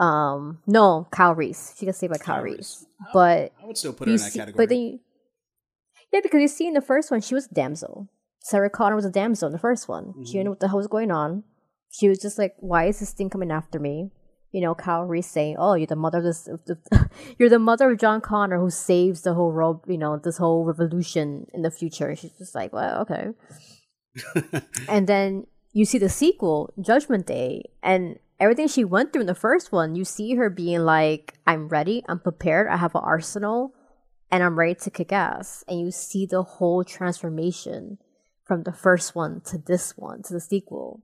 Um, no, Kyle Reese. She gets saved by Kyle, Kyle Reese. Reese. But I would still put her in that see, category. but then you, yeah, because you see in the first one she was a damsel. Sarah Connor was a damsel in the first one. She didn't know what the hell was going on. She was just like, "Why is this thing coming after me?" You know, Kyle Reese saying, "Oh, you're the mother of this. Of the, you're the mother of John Connor who saves the whole world. You know, this whole revolution in the future." She's just like, "Well, okay." and then you see the sequel, Judgment Day, and everything she went through in the first one, you see her being like, I'm ready, I'm prepared, I have an arsenal, and I'm ready to kick ass. And you see the whole transformation from the first one to this one, to the sequel.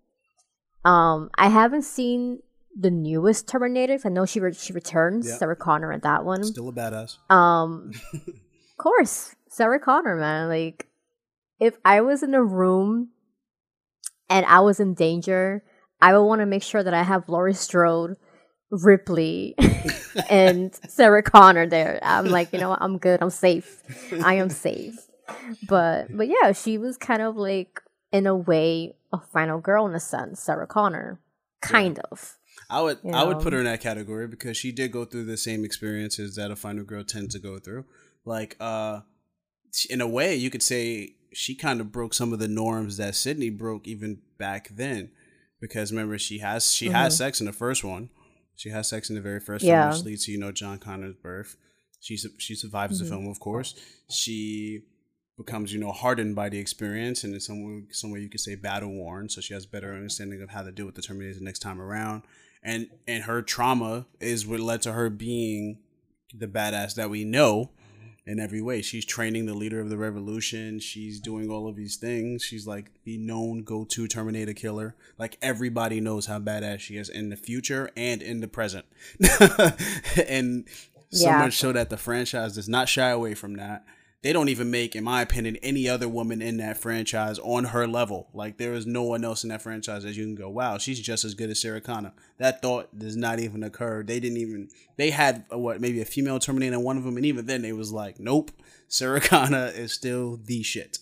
Um, I haven't seen the newest Terminator. I know she re- she returns, Yep. Sarah Connor at that one. Still a badass. Um, of course, Sarah Connor, man. Like, if I was in a room and I was in danger, I would want to make sure that I have Laurie Strode, Ripley, and Sarah Connor there. I'm like, you know what? I'm good. I'm safe. I am safe. But but yeah, she was kind of like in a way a final girl in a sense, Sarah Connor, kind of. I would You I would put her in that category because she did go through the same experiences that a final girl tends to go through. Like uh in a way you could say she kind of broke some of the norms that Sidney broke even back then. Because remember she has she has mm-hmm. sex in the first one. She has sex in the very first Yeah. film, which leads to, you know, John Connor's birth. She she survives the mm-hmm. film, of course. She becomes, you know, hardened by the experience and in some way, some way you could say battle worn. So she has better mm-hmm. understanding of how to deal with the Terminator next time around. And and her trauma is what led to her being the badass that we know. In every way. She's training the leader of the revolution. She's doing all of these things. She's like the known go to Terminator killer. Like everybody knows how badass she is in the future and in the present. and so Yeah. much so that the franchise does not shy away from that. They don't even make, in my opinion, any other woman in that franchise on her level. Like there is no one else in that franchise that you can go, wow, she's just as good as Sarah Connor. That thought does not even occur. They didn't even. They had uh, what maybe a female Terminator in one of them, and even then they was like, nope, Sarah Connor is still the shit.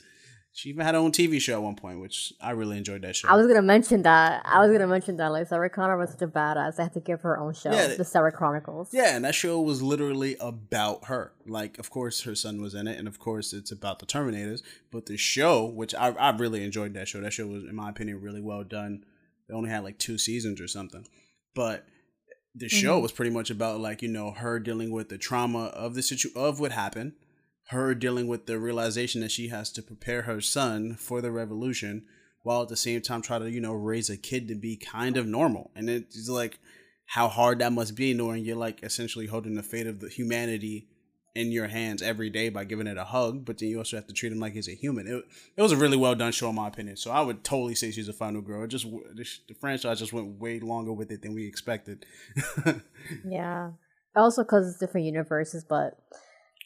She even had her own TV show at one point, which I really enjoyed that show. I was gonna mention that. I was gonna mention that. Like Sarah Connor was such a badass. I had to give her own show, Yeah, the Sarah Chronicles. Yeah, and that show was literally about her. Like, of course, her son was in it, and of course, it's about the Terminators. But the show, which I, I really enjoyed that show. That show was, in my opinion, really well done. They only had like two seasons or something, but the show mm-hmm. was pretty much about like you know her dealing with the trauma of the situ of what happened, her dealing with the realization that she has to prepare her son for the revolution, while at the same time try to you know raise a kid to be kind of normal. And it's like how hard that must be knowing you're like essentially holding the fate of the humanity in your hands every day by giving it a hug, but then you also have to treat him like he's a human. It, it was a really well done show, in my opinion. So I would totally say she's a final girl. It just the, the franchise just went way longer with it than we expected. Yeah. Also, because it's different universes, but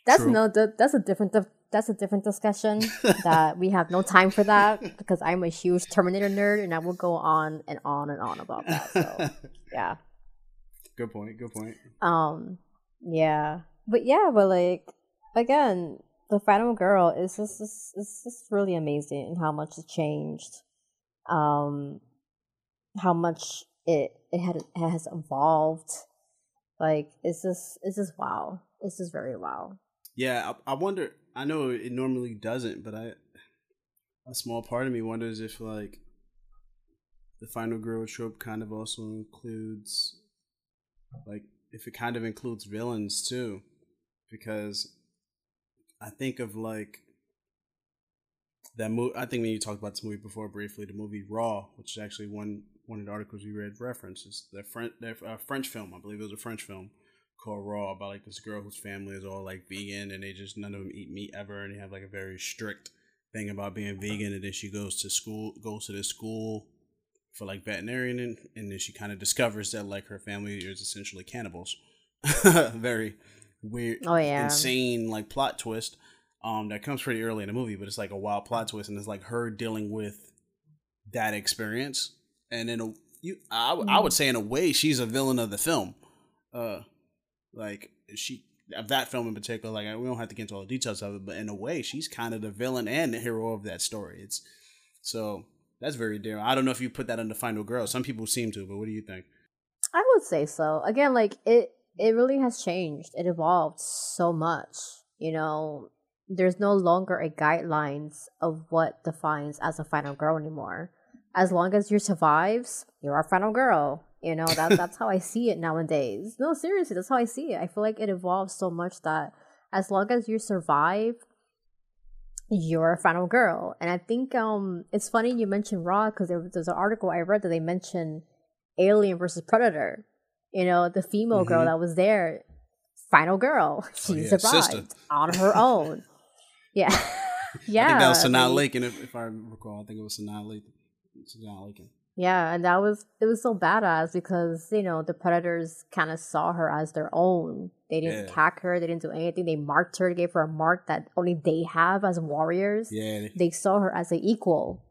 that's True. no. That's a different. That's a different discussion that we have no time for that because I'm a huge Terminator nerd and I will go on and on and on about that. So yeah. good point. Good point. Um. Yeah. But yeah. But like again, the final girl is just is, is just really amazing and how much it changed. Um. How much it it had it has evolved. Like it's just it's just wow. It's just very wow. Yeah, I, I wonder. I know it normally doesn't, but I a small part of me wonders if like the final girl trope kind of also includes like if it kind of includes villains too, because I think of like that movie. I think when you talked about this movie before briefly, the movie Raw, which is actually one one of the articles we read references the French uh, French film. I believe it was a French film called Raw about like this girl whose family is all like vegan and they just none of them eat meat ever and they have like a very strict thing about being vegan and then she goes to school goes to this school for like veterinarian and, and then she kind of discovers that like her family is essentially cannibals. Very weird Oh yeah. insane like plot twist um that comes pretty early in the movie but it's like a wild plot twist and it's like her dealing with that experience and in a you I would say in a way she's a villain of the film. Uh like she of that film in particular like we don't have to get into all the details of it but in a way she's kind of the villain and the hero of that story it's so that's very daring i don't know if you put that the final girl some people seem to but what do you think I would say so. Again, like it it really has changed. It evolved so much. You know, there's no longer a guidelines of what defines as a final girl anymore. As long as you survives, you're a final girl. You know, that that's how I see it nowadays. No, seriously, that's how I see it. I feel like it evolves so much that as long as you survive, you're a final girl. And I think um it's funny you mentioned Raw because there, there's an article I read that they mentioned Alien versus Predator. You know, the female girl Mhm. that was there, final girl. She Oh, yeah, survived sister. on her own. Yeah. yeah. i think that was Sanaa Lathan, if, if i recall i think it was Sanaa Lathan. Sanaa Lathan. Yeah, and that was it was so badass because, you know, the predators kind of saw her as their own. They didn't Yeah. attack her, they didn't do anything. They marked her, gave her a mark that only they have as warriors. yeah they, They saw her as an equal.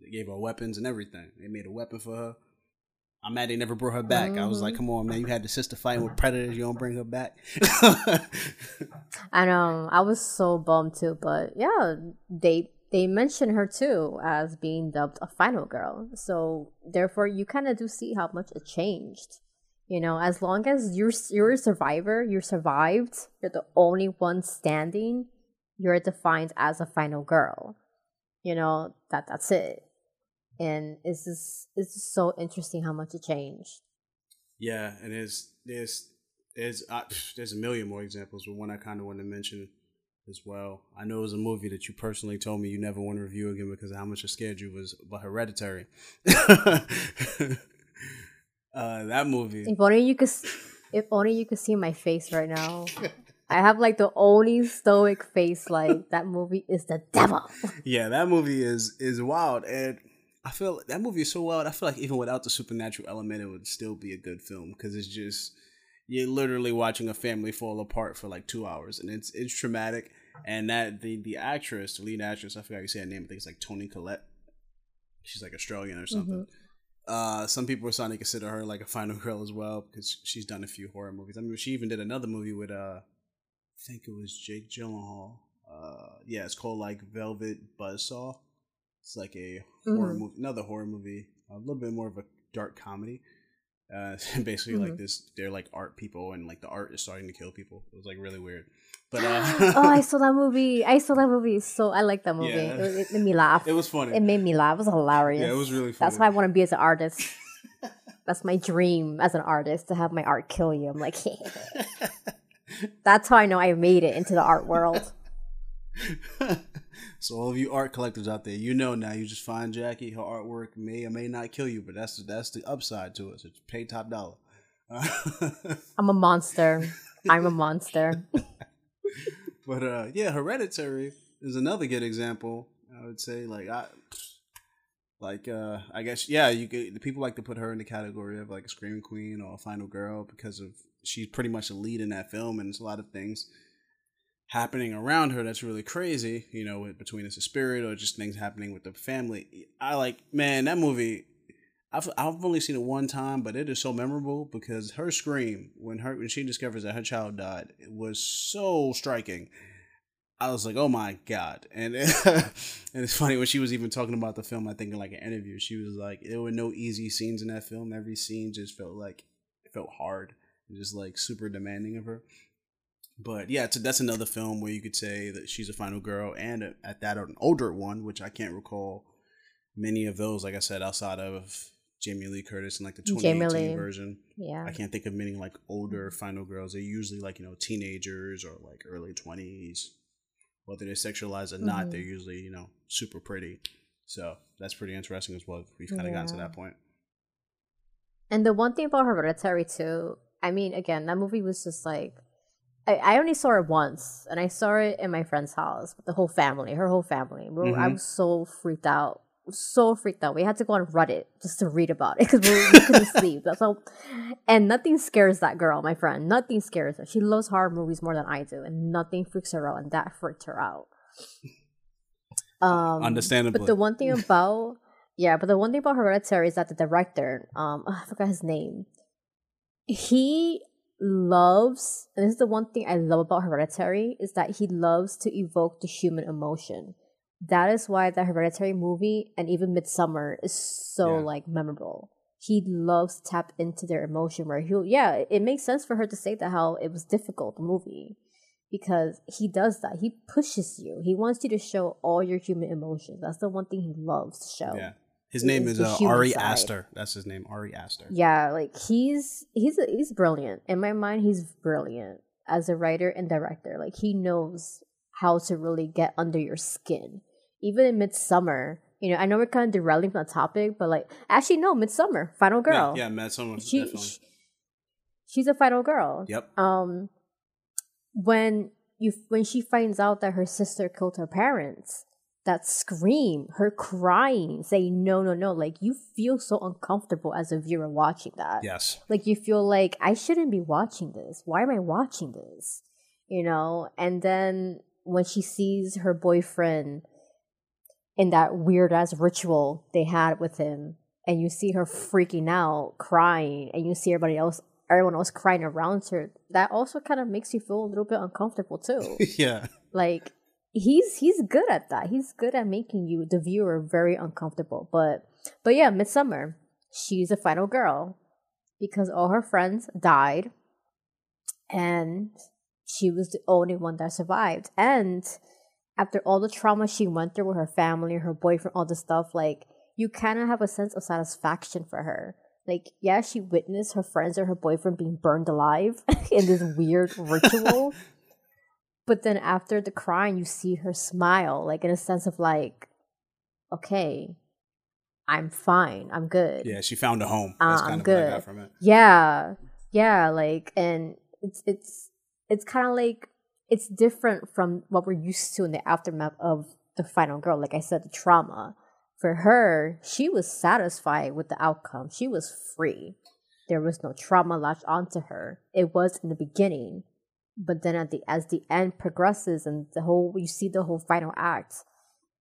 they gave her weapons and everything they made a weapon for her i'm mad they never brought her back i was like mm-hmm. come on man you had the sister fighting with predators you don't bring her back I know. I was so bummed too, but yeah, they they mention her too as being dubbed a final girl. So therefore, you kind of do see how much it changed. You know, as long as you're you're a survivor, you survived, you're the only one standing. You're defined as a final girl. You know that that's it, and it's just it's just so interesting how much it changed. Yeah, and there's there's there's uh, there's a million more examples, but one I kind of want to mention as well. I know it was a movie that you personally told me you never want to review again because how much it scared you was, but Hereditary. uh, that movie. If only you could, if only you could see my face right now. I have like the only stoic face. Like that movie is the devil. Yeah, that movie is is wild, and I feel that movie is so wild. I feel like even without the supernatural element, it would still be a good film because it's just you're literally watching a family fall apart for like two hours, and it's it's traumatic. And that the the actress, the lead actress, I forgot how you say her name. I think it's like Toni Collette. She's like Australian or something. Uh, some people are starting to consider her like a final girl as well because she's done a few horror movies. I mean, she even did another movie with uh, I think it was Jake Gyllenhaal. Uh, yeah, it's called like Velvet Buzzsaw. It's like a horror movie, another horror movie, a little bit more of a dark comedy. Uh, basically, like this, they're like art people, and like the art is starting to kill people. It was like really weird. But uh, oh, I saw that movie. I saw that movie. So I like that movie. Yeah. It, it made me laugh. it was funny. It made me laugh. It was hilarious. yeah, it was really funny. That's why I want to be as an artist. That's my dream as an artist to have my art kill you. I'm like, that's how I know I made it into the art world. so all of you art collectors out there, you know now. You just find Jackie. Her artwork may or may not kill you, but that's the, that's the upside to it. So pay top dollar. I'm a monster. I'm a monster. but uh, yeah, Hereditary is another good example. I would say like I. Like uh, I guess yeah, you could, the people like to put her in the category of like a screaming queen or a final girl because of she's pretty much a lead in that film, and there's a lot of things happening around her that's really crazy. You know, between it's a spirit or just things happening with the family. I like man that movie. I've I've only seen it one time, but it is so memorable because her scream when her when she discovers that her child died it was so striking. I was like, oh my god, and and it's funny when she was even talking about the film. I think in like an interview, she was like, there were no easy scenes in that film. Every scene just felt like it felt hard, and just like super demanding of her. But yeah, so that's another film where you could say that she's a final girl, and uh, at that an older one, which I can't recall many of those. Like I said, outside of Jamie Lee Curtis in like the Jamie 2018 Lee. version, Yeah. I can't think of many like older final girls. They're usually like you know teenagers or like early twenties. Whether they're sexualized or not, Mhm. they're usually you know super pretty. So that's pretty interesting as well. We've kind of gotten to that point. And the one thing about Hereditary too, I mean, again, that movie was just like I, I only saw it once, and I saw it in my friend's house with the whole family, her whole family. Were- I was so freaked out, so freaked out. We had to go on Reddit just to read about it because we, couldn't sleep. That's all. And nothing scares that girl, my friend. Nothing scares her. She loves horror movies more than I do, and nothing freaks her out, and that freaked her out. Um, Understandably. But the one thing about yeah, but the one thing about Hereditary is that the director, um, I forgot his name. He loves, and this is the one thing I love about Hereditary is that he loves to evoke the human emotion. That is why the Hereditary movie and even Midsommar is so Yeah. like memorable. He loves to tap into their emotion where he'll yeah, it, it makes sense for her to say that how it was difficult the movie because he does that. He pushes you. He wants you to show all your human emotions. That's the one thing he loves to show. yeah, his name is is uh, Ari side. Aster. That's his name, Ari Aster. Yeah, like he's he's he's brilliant. In my mind, he's brilliant as a writer and director. Like he knows how to really get under your skin. Even in Midsommar, you know, I know we're kind of derailing from the topic, but like actually no, Midsommar, Final Girl. Yeah, yeah, Someone she, definitely. she- she's a final girl. Yep. Um, when you when she finds out that her sister killed her parents, that scream, her crying, saying no, no, no, like you feel so uncomfortable as a viewer watching that. Yes. Like you feel like I shouldn't be watching this. Why am I watching this? You know, and then when she sees her boyfriend in that weird ass ritual they had with him, and you see her freaking out, crying, and you see everybody else, everyone else crying around her, that also kind of makes you feel a little bit uncomfortable too. yeah. like he's he's good at that. He's good at making you the viewer very uncomfortable. But but yeah, Midsommar, she's a final girl because all her friends died and she was the only one that survived. And after all the trauma she went through with her family, her boyfriend, all this stuff, like you kind of have a sense of satisfaction for her. Like, yeah, she witnessed her friends or her boyfriend being burned alive in this weird ritual. But then after the crying, you see her smile, like in a sense of like, okay, I'm fine, I'm good. Yeah, she found a home. That's Uh, kind I'm of what I good. got from it. Yeah, yeah, like, and it's it's it's kind of like it's different from what we're used to in the aftermath of the final girl. Like I said, the trauma. For her, she was satisfied with the outcome. She was free. There was no trauma latched onto her. It was in the beginning, but then at the as the end progresses and the whole you see the whole final act,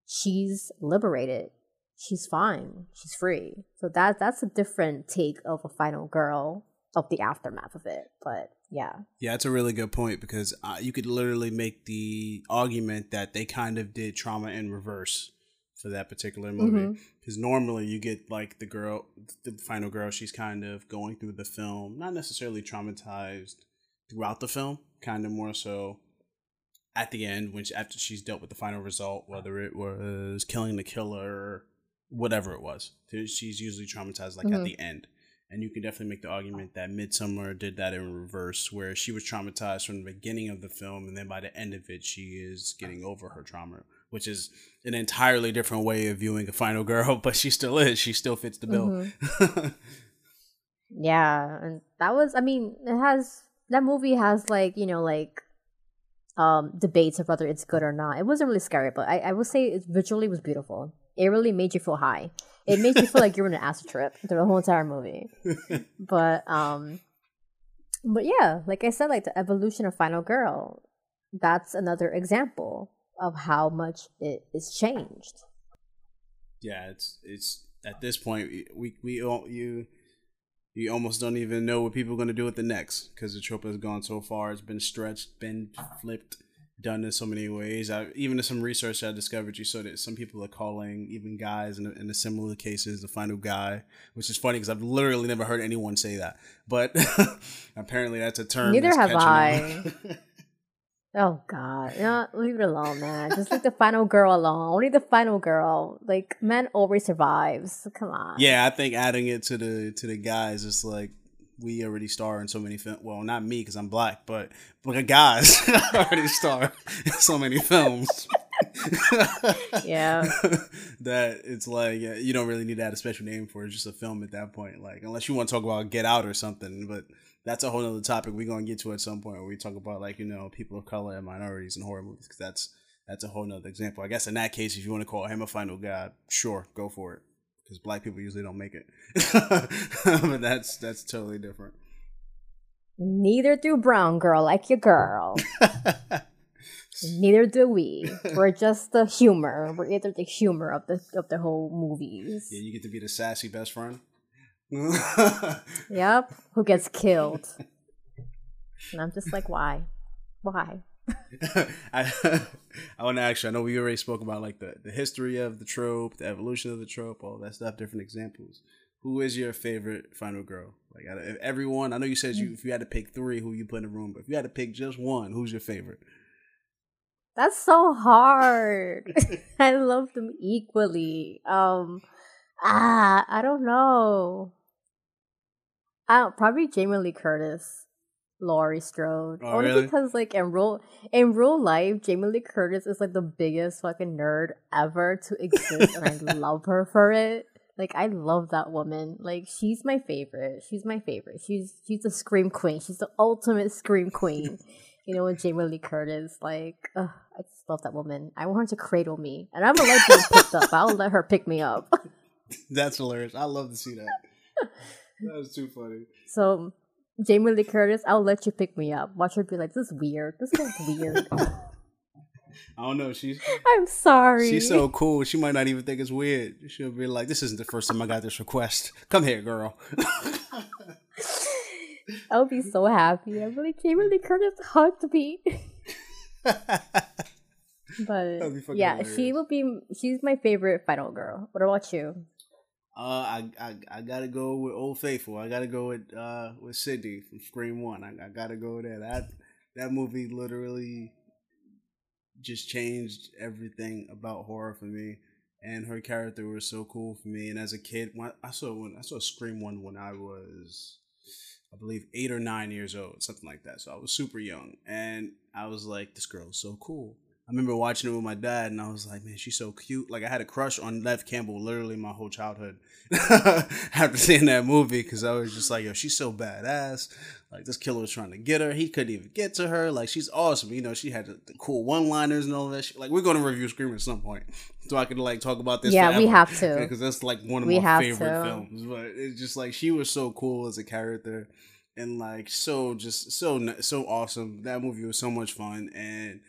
she's liberated. She's fine. She's free. So that that's a different take of a final girl of the aftermath of it. But yeah. Yeah, that's a really good point because uh, you could literally make the argument that they kind of did trauma in reverse for that particular movie because mm-hmm. normally you get like the girl the final girl she's kind of going through the film not necessarily traumatized throughout the film kind of more so at the end when she, after she's dealt with the final result whether it was killing the killer or whatever it was she's usually traumatized like mm-hmm. at the end and you can definitely make the argument that Midsommar did that in reverse, where she was traumatized from the beginning of the film, and then by the end of it, she is getting over her trauma, which is an entirely different way of viewing a final girl, but she still is. She still fits the bill. Mm-hmm. yeah, and that was. I mean, it has that movie has like you know like um debates of whether it's good or not. It wasn't really scary, but I, I would say it visually was beautiful. It really made you feel high. It makes you feel like you're on an acid trip through the whole entire movie. but um, but yeah, like I said, like the evolution of Final Girl, that's another example of how much it is changed. Yeah, it's it's at this point we we you you almost don't even know what people are going to do with the next because the trope has gone so far. It's been stretched, been flipped done in so many ways. I, even in some research I discovered, you saw that some people are calling even guys in, in the similar cases the final guy, which is funny because I've literally never heard anyone say that. But apparently that's a term. Neither have I. oh God, no, leave it alone, man. Just leave the final girl alone. Only the final girl. Like men always survives. Come on. Yeah, I think adding it to the to the guys is like we already star in so many films. Well, not me because I'm black, but but guys already star in so many films. yeah. that it's like uh, you don't really need to add a special name for it. It's just a film at that point. Like unless you want to talk about Get Out or something, but that's a whole other topic we're gonna get to at some point where we talk about like you know people of color and minorities in horror movies because that's that's a whole nother example. I guess in that case, if you want to call him a final god, sure, go for it because black people usually don't make it. but that's that's totally different. Neither do brown girl like your girl. Neither do we. We're just the humor. We're either the humor of the of the whole movies. Yeah, you get to be the sassy best friend. yep. Who gets killed? And I'm just like, why? Why? I I want to ask you. I know we already spoke about like the, the history of the trope, the evolution of the trope, all that stuff, different examples. Who is your favorite final girl? Like everyone, I know you said you if you had to pick three, who you put in the room, but if you had to pick just one, who's your favorite? That's so hard. I love them equally. Um, ah, I don't know. I don't, probably Jamie Lee Curtis. Laurie Strode. Oh, Only really? because like in real in real life, Jamie Lee Curtis is like the biggest fucking nerd ever to exist and I love her for it. Like I love that woman. Like she's my favorite. She's my favorite. She's she's the scream queen. She's the ultimate scream queen. you know, with Jamie Lee Curtis, like ugh, I just love that woman. I want her to cradle me. And I'm gonna let her picked up. I'll let her pick me up. That's hilarious. I love to see that. That was too funny. So Jamie Lee Curtis, I'll let you pick me up. Watch her be like, this is weird. This is weird. I don't know. She's. I'm sorry. She's so cool. She might not even think it's weird. She'll be like, "This isn't the first time I got this request. Come here, girl." I'll be so happy. I'm like, Jamie Lee Curtis hugged me. but yeah, hilarious. she will be. She's my favorite final girl. What about you? Uh, I, I I gotta go with Old Faithful. I gotta go with uh with Sidney from Scream One. I, I gotta go there. That that movie literally just changed everything about horror for me. And her character was so cool for me. And as a kid, when I saw when I saw Scream One when I was, I believe eight or nine years old, something like that. So I was super young, and I was like, this girl is so cool. I remember watching it with my dad, and I was like, man, she's so cute. Like I had a crush on Neve Campbell literally my whole childhood after seeing that movie because I was just like, yo, she's so badass. Like this killer was trying to get her. He couldn't even get to her. Like she's awesome. You know, she had the, the cool one liners and all that shit. Like we're gonna review Scream at some point. So I could like talk about this. Yeah, we have to. Because that's like one of We my favorite to. films. But it's just like she was so cool as a character and like so just so so awesome. That movie was so much fun and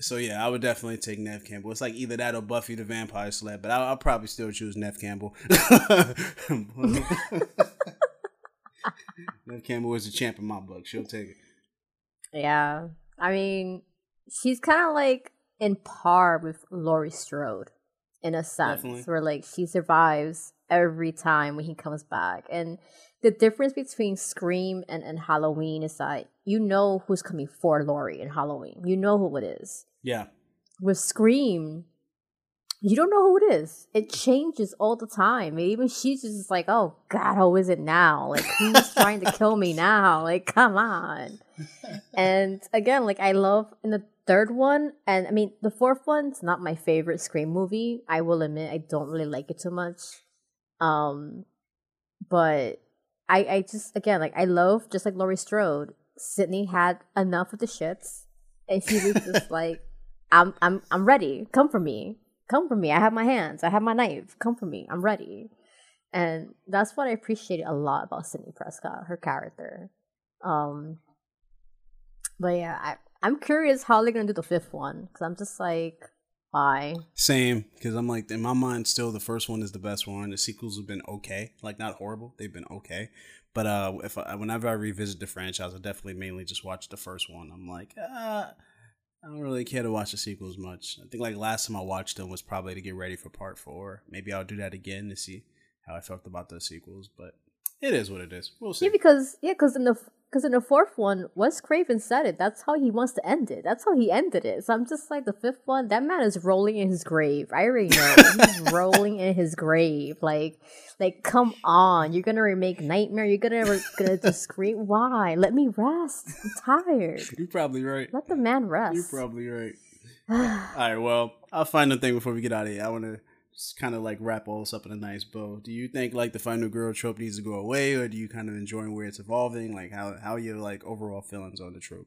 so yeah, I would definitely take Neve Campbell. It's like either that or Buffy the Vampire Slayer, but I'll, I'll probably still choose Neve Campbell. Neve Campbell is a champ in my book. She'll take it. Yeah. I mean, she's kind of like in par with Laurie Strode in a sense, Definitely. where like she survives every time when he comes back. And the difference between Scream and, and Halloween is that you know who's coming for Laurie in Halloween. You know who it is. Yeah, With Scream, you don't know who it is. It changes all the time. Even she's just like, oh God, who is it now? Like, who's trying to kill me now? Like, come on. and again, like, I love in the third one, and I mean, the fourth one's not my favorite Scream movie. I will admit, I don't really like it too much. Um, but I, I just, again, like, I love, just like Laurie Strode, Sidney had enough of the shits, and she was just like, I'm I'm I'm ready. Come for me. Come for me. I have my hands. I have my knife. Come for me. I'm ready. And that's what I appreciated a lot about Sidney Prescott, her character. Um but yeah, I I'm curious how they're gonna do the fifth one because I'm just like, why? same. Because I'm like in my mind, still the first one is the best one. The sequels have been okay, like not horrible. They've been okay. But uh, if I, whenever I revisit the franchise, I definitely mainly just watch the first one. I'm like, ah, I don't really care to watch the sequels much. I think like last time I watched them was probably to get ready for part four. Maybe I'll do that again to see how I felt about the sequels. But it is what it is. We'll see. Yeah, because yeah, because in the because in the fourth one, Wes Craven said it. That's how he wants to end it. That's how he ended it. So I'm just like the fifth one. That man is rolling in his grave. I already know he's rolling in his grave. Like, like come on, you're gonna remake Nightmare. You're gonna re- gonna just scream. Why? Let me rest. I'm tired. You're probably right. Let the man rest. You're probably right. All right, well, I'll find a thing before we get out of here. I want to kind of like wrap all this up in a nice bow. Do you think like the final girl trope needs to go away, or do you kind of enjoy where it's evolving? Like how how are your like overall feelings on the trope?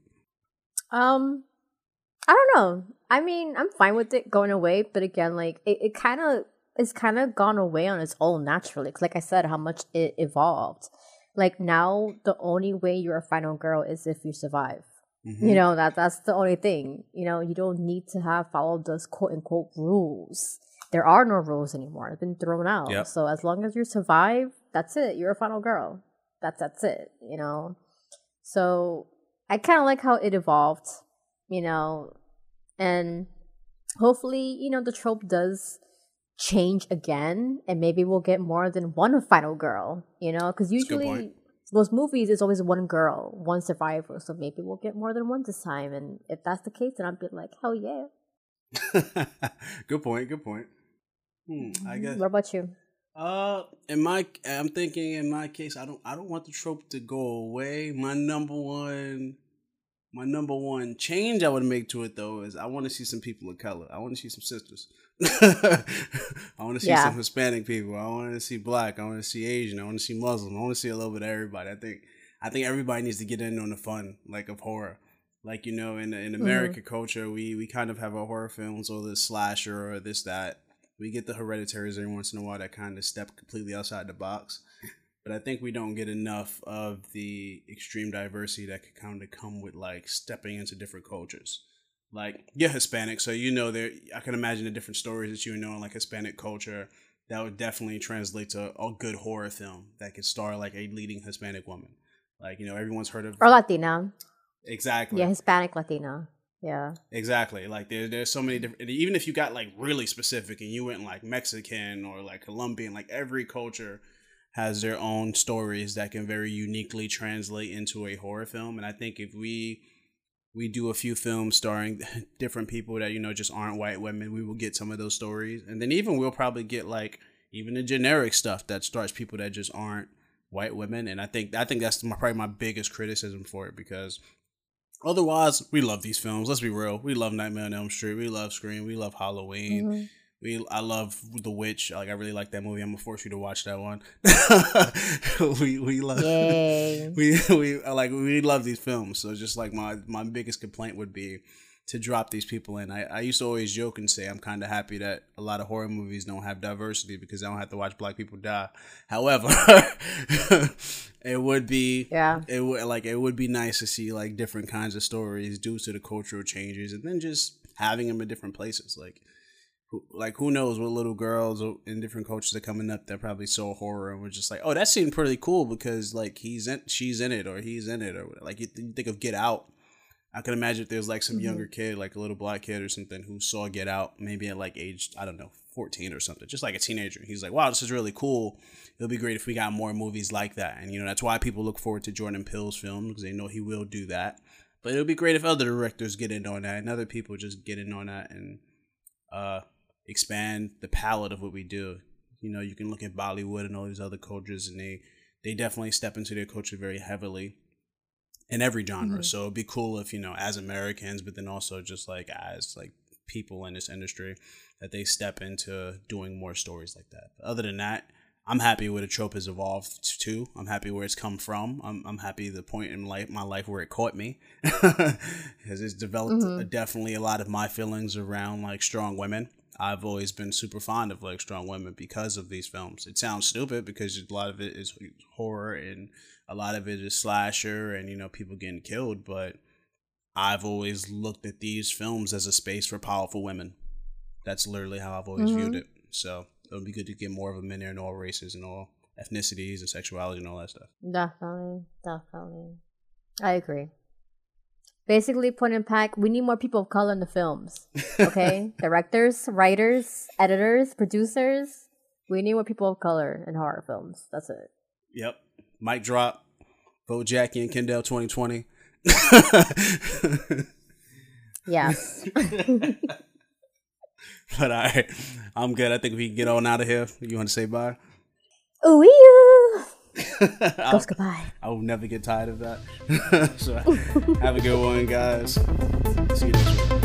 Um, I don't know. I mean, I'm fine with it going away, but again, like it, it kind of it's kind of gone away on its own naturally. 'Cause like I said, how much it evolved. Like now, the only way you're a final girl is if you survive. Mhm. You know that that's the only thing. You know, you don't need to have followed those quote unquote rules. There are no rules anymore. They've been thrown out. Yep. So as long as you survive, that's it. You're a final girl. That's that's it. You know. So I kind of like how it evolved. You know, and hopefully, you know, the trope does change again, and maybe we'll get more than one final girl. You know, because usually those movies is always one girl, one survivor. So maybe we'll get more than one this time. And if that's the case, then I'd be like, hell yeah. good point. Good point. Hmm, I guess. What about you? Uh, in my, I'm thinking in my case, I don't, I don't want the trope to go away. My number one, my number one change I would make to it though is I want to see some people of color. I want to see some sisters. I want to see Yeah. some Hispanic people. I want to see black. I want to see Asian. I want to see Muslim. I want to see a little bit of everybody. I think, I think everybody needs to get in on the fun, like of horror. Like you know, in in American culture, we we kind of have our horror films or the slasher or this that. We get the hereditaries every once in a while that kind of step completely outside the box. But I think we don't get enough of the extreme diversity that could kind of come with like stepping into different cultures. Like you're Hispanic, so you know there. I can imagine the different stories that you know in like Hispanic culture that would definitely translate to a good horror film that could star like a leading Hispanic woman. Like you know, everyone's heard of Or Latina. exactly. Yeah, Hispanic Latina. Yeah. Exactly. Like there, there's so many different. Even if you got like really specific and you went like Mexican or like Colombian, like every culture has their own stories that can very uniquely translate into a horror film. And I think if we we do a few films starring different people that you know just aren't white women, we will get some of those stories. And then even we'll probably get like even the generic stuff that stars people that just aren't white women. And I think I think that's my, probably my biggest criticism for it because Otherwise, we love these films. Let's be real. We love Nightmare on Elm Street. We love Scream. We love Halloween. Mhm. we I love The Witch. Like I really like that movie. I'm gonna force you to watch that one. we we love Yay. we we like we love these films. So just like my my biggest complaint would be to drop these people in. I, I used to always joke and say I'm kind of happy that a lot of horror movies don't have diversity because I don't have to watch black people die. However, it would be Yeah. it would like it would be nice to see like different kinds of stories due to the cultural changes and then just having them in different places like who, like who knows what little girls in different cultures are coming up that probably saw horror and were just like oh that seemed pretty cool because like he's in she's in it or he's in it or whatever. like you, you think of get out I can imagine if there's like some younger kid, like a little black kid or something, who saw Get Out, maybe at like age, I don't know, 14 or something, just like a teenager. He's like, wow, this is really cool. It'll be great if we got more movies like that. And, you know, that's why people look forward to Jordan Peele's film because they know he will do that. But it'll be great if other directors get in on that and other people just get in on that and uh, expand the palette of what we do. You know, you can look at Bollywood and all these other cultures, and they, they definitely step into their culture very heavily in every genre. So it'd be cool if you know, as Americans, but then also just like as like people in this industry, that they step into doing more stories like that. But other than that, I'm happy where the trope has evolved to. I'm happy where it's come from. I'm I'm happy the point in life my life where it caught me, because it's developed uh, definitely a lot of my feelings around like strong women. I've always been super fond of like strong women because of these films. It sounds stupid because a lot of it is horror and a lot of it is slasher and you know people getting killed, but I've always looked at these films as a space for powerful women. That's literally how I've always viewed mm-hmm. it. So it would be good to get more of them in there in all races and all ethnicities and sexuality and all that stuff. Definitely, definitely. I agree. Basically, point and pack, we need more people of color in the films. Okay? Directors, writers, editors, producers. We need more people of color in horror films. That's it. Yep. Mic drop. Vote Jackie and Kendall 2020. Yes. But all right, I'm good. I think we can get on out of here. You want to say bye? Ooh. Goes goodbye. I will never get tired of that. so have a good one, guys. See you next week.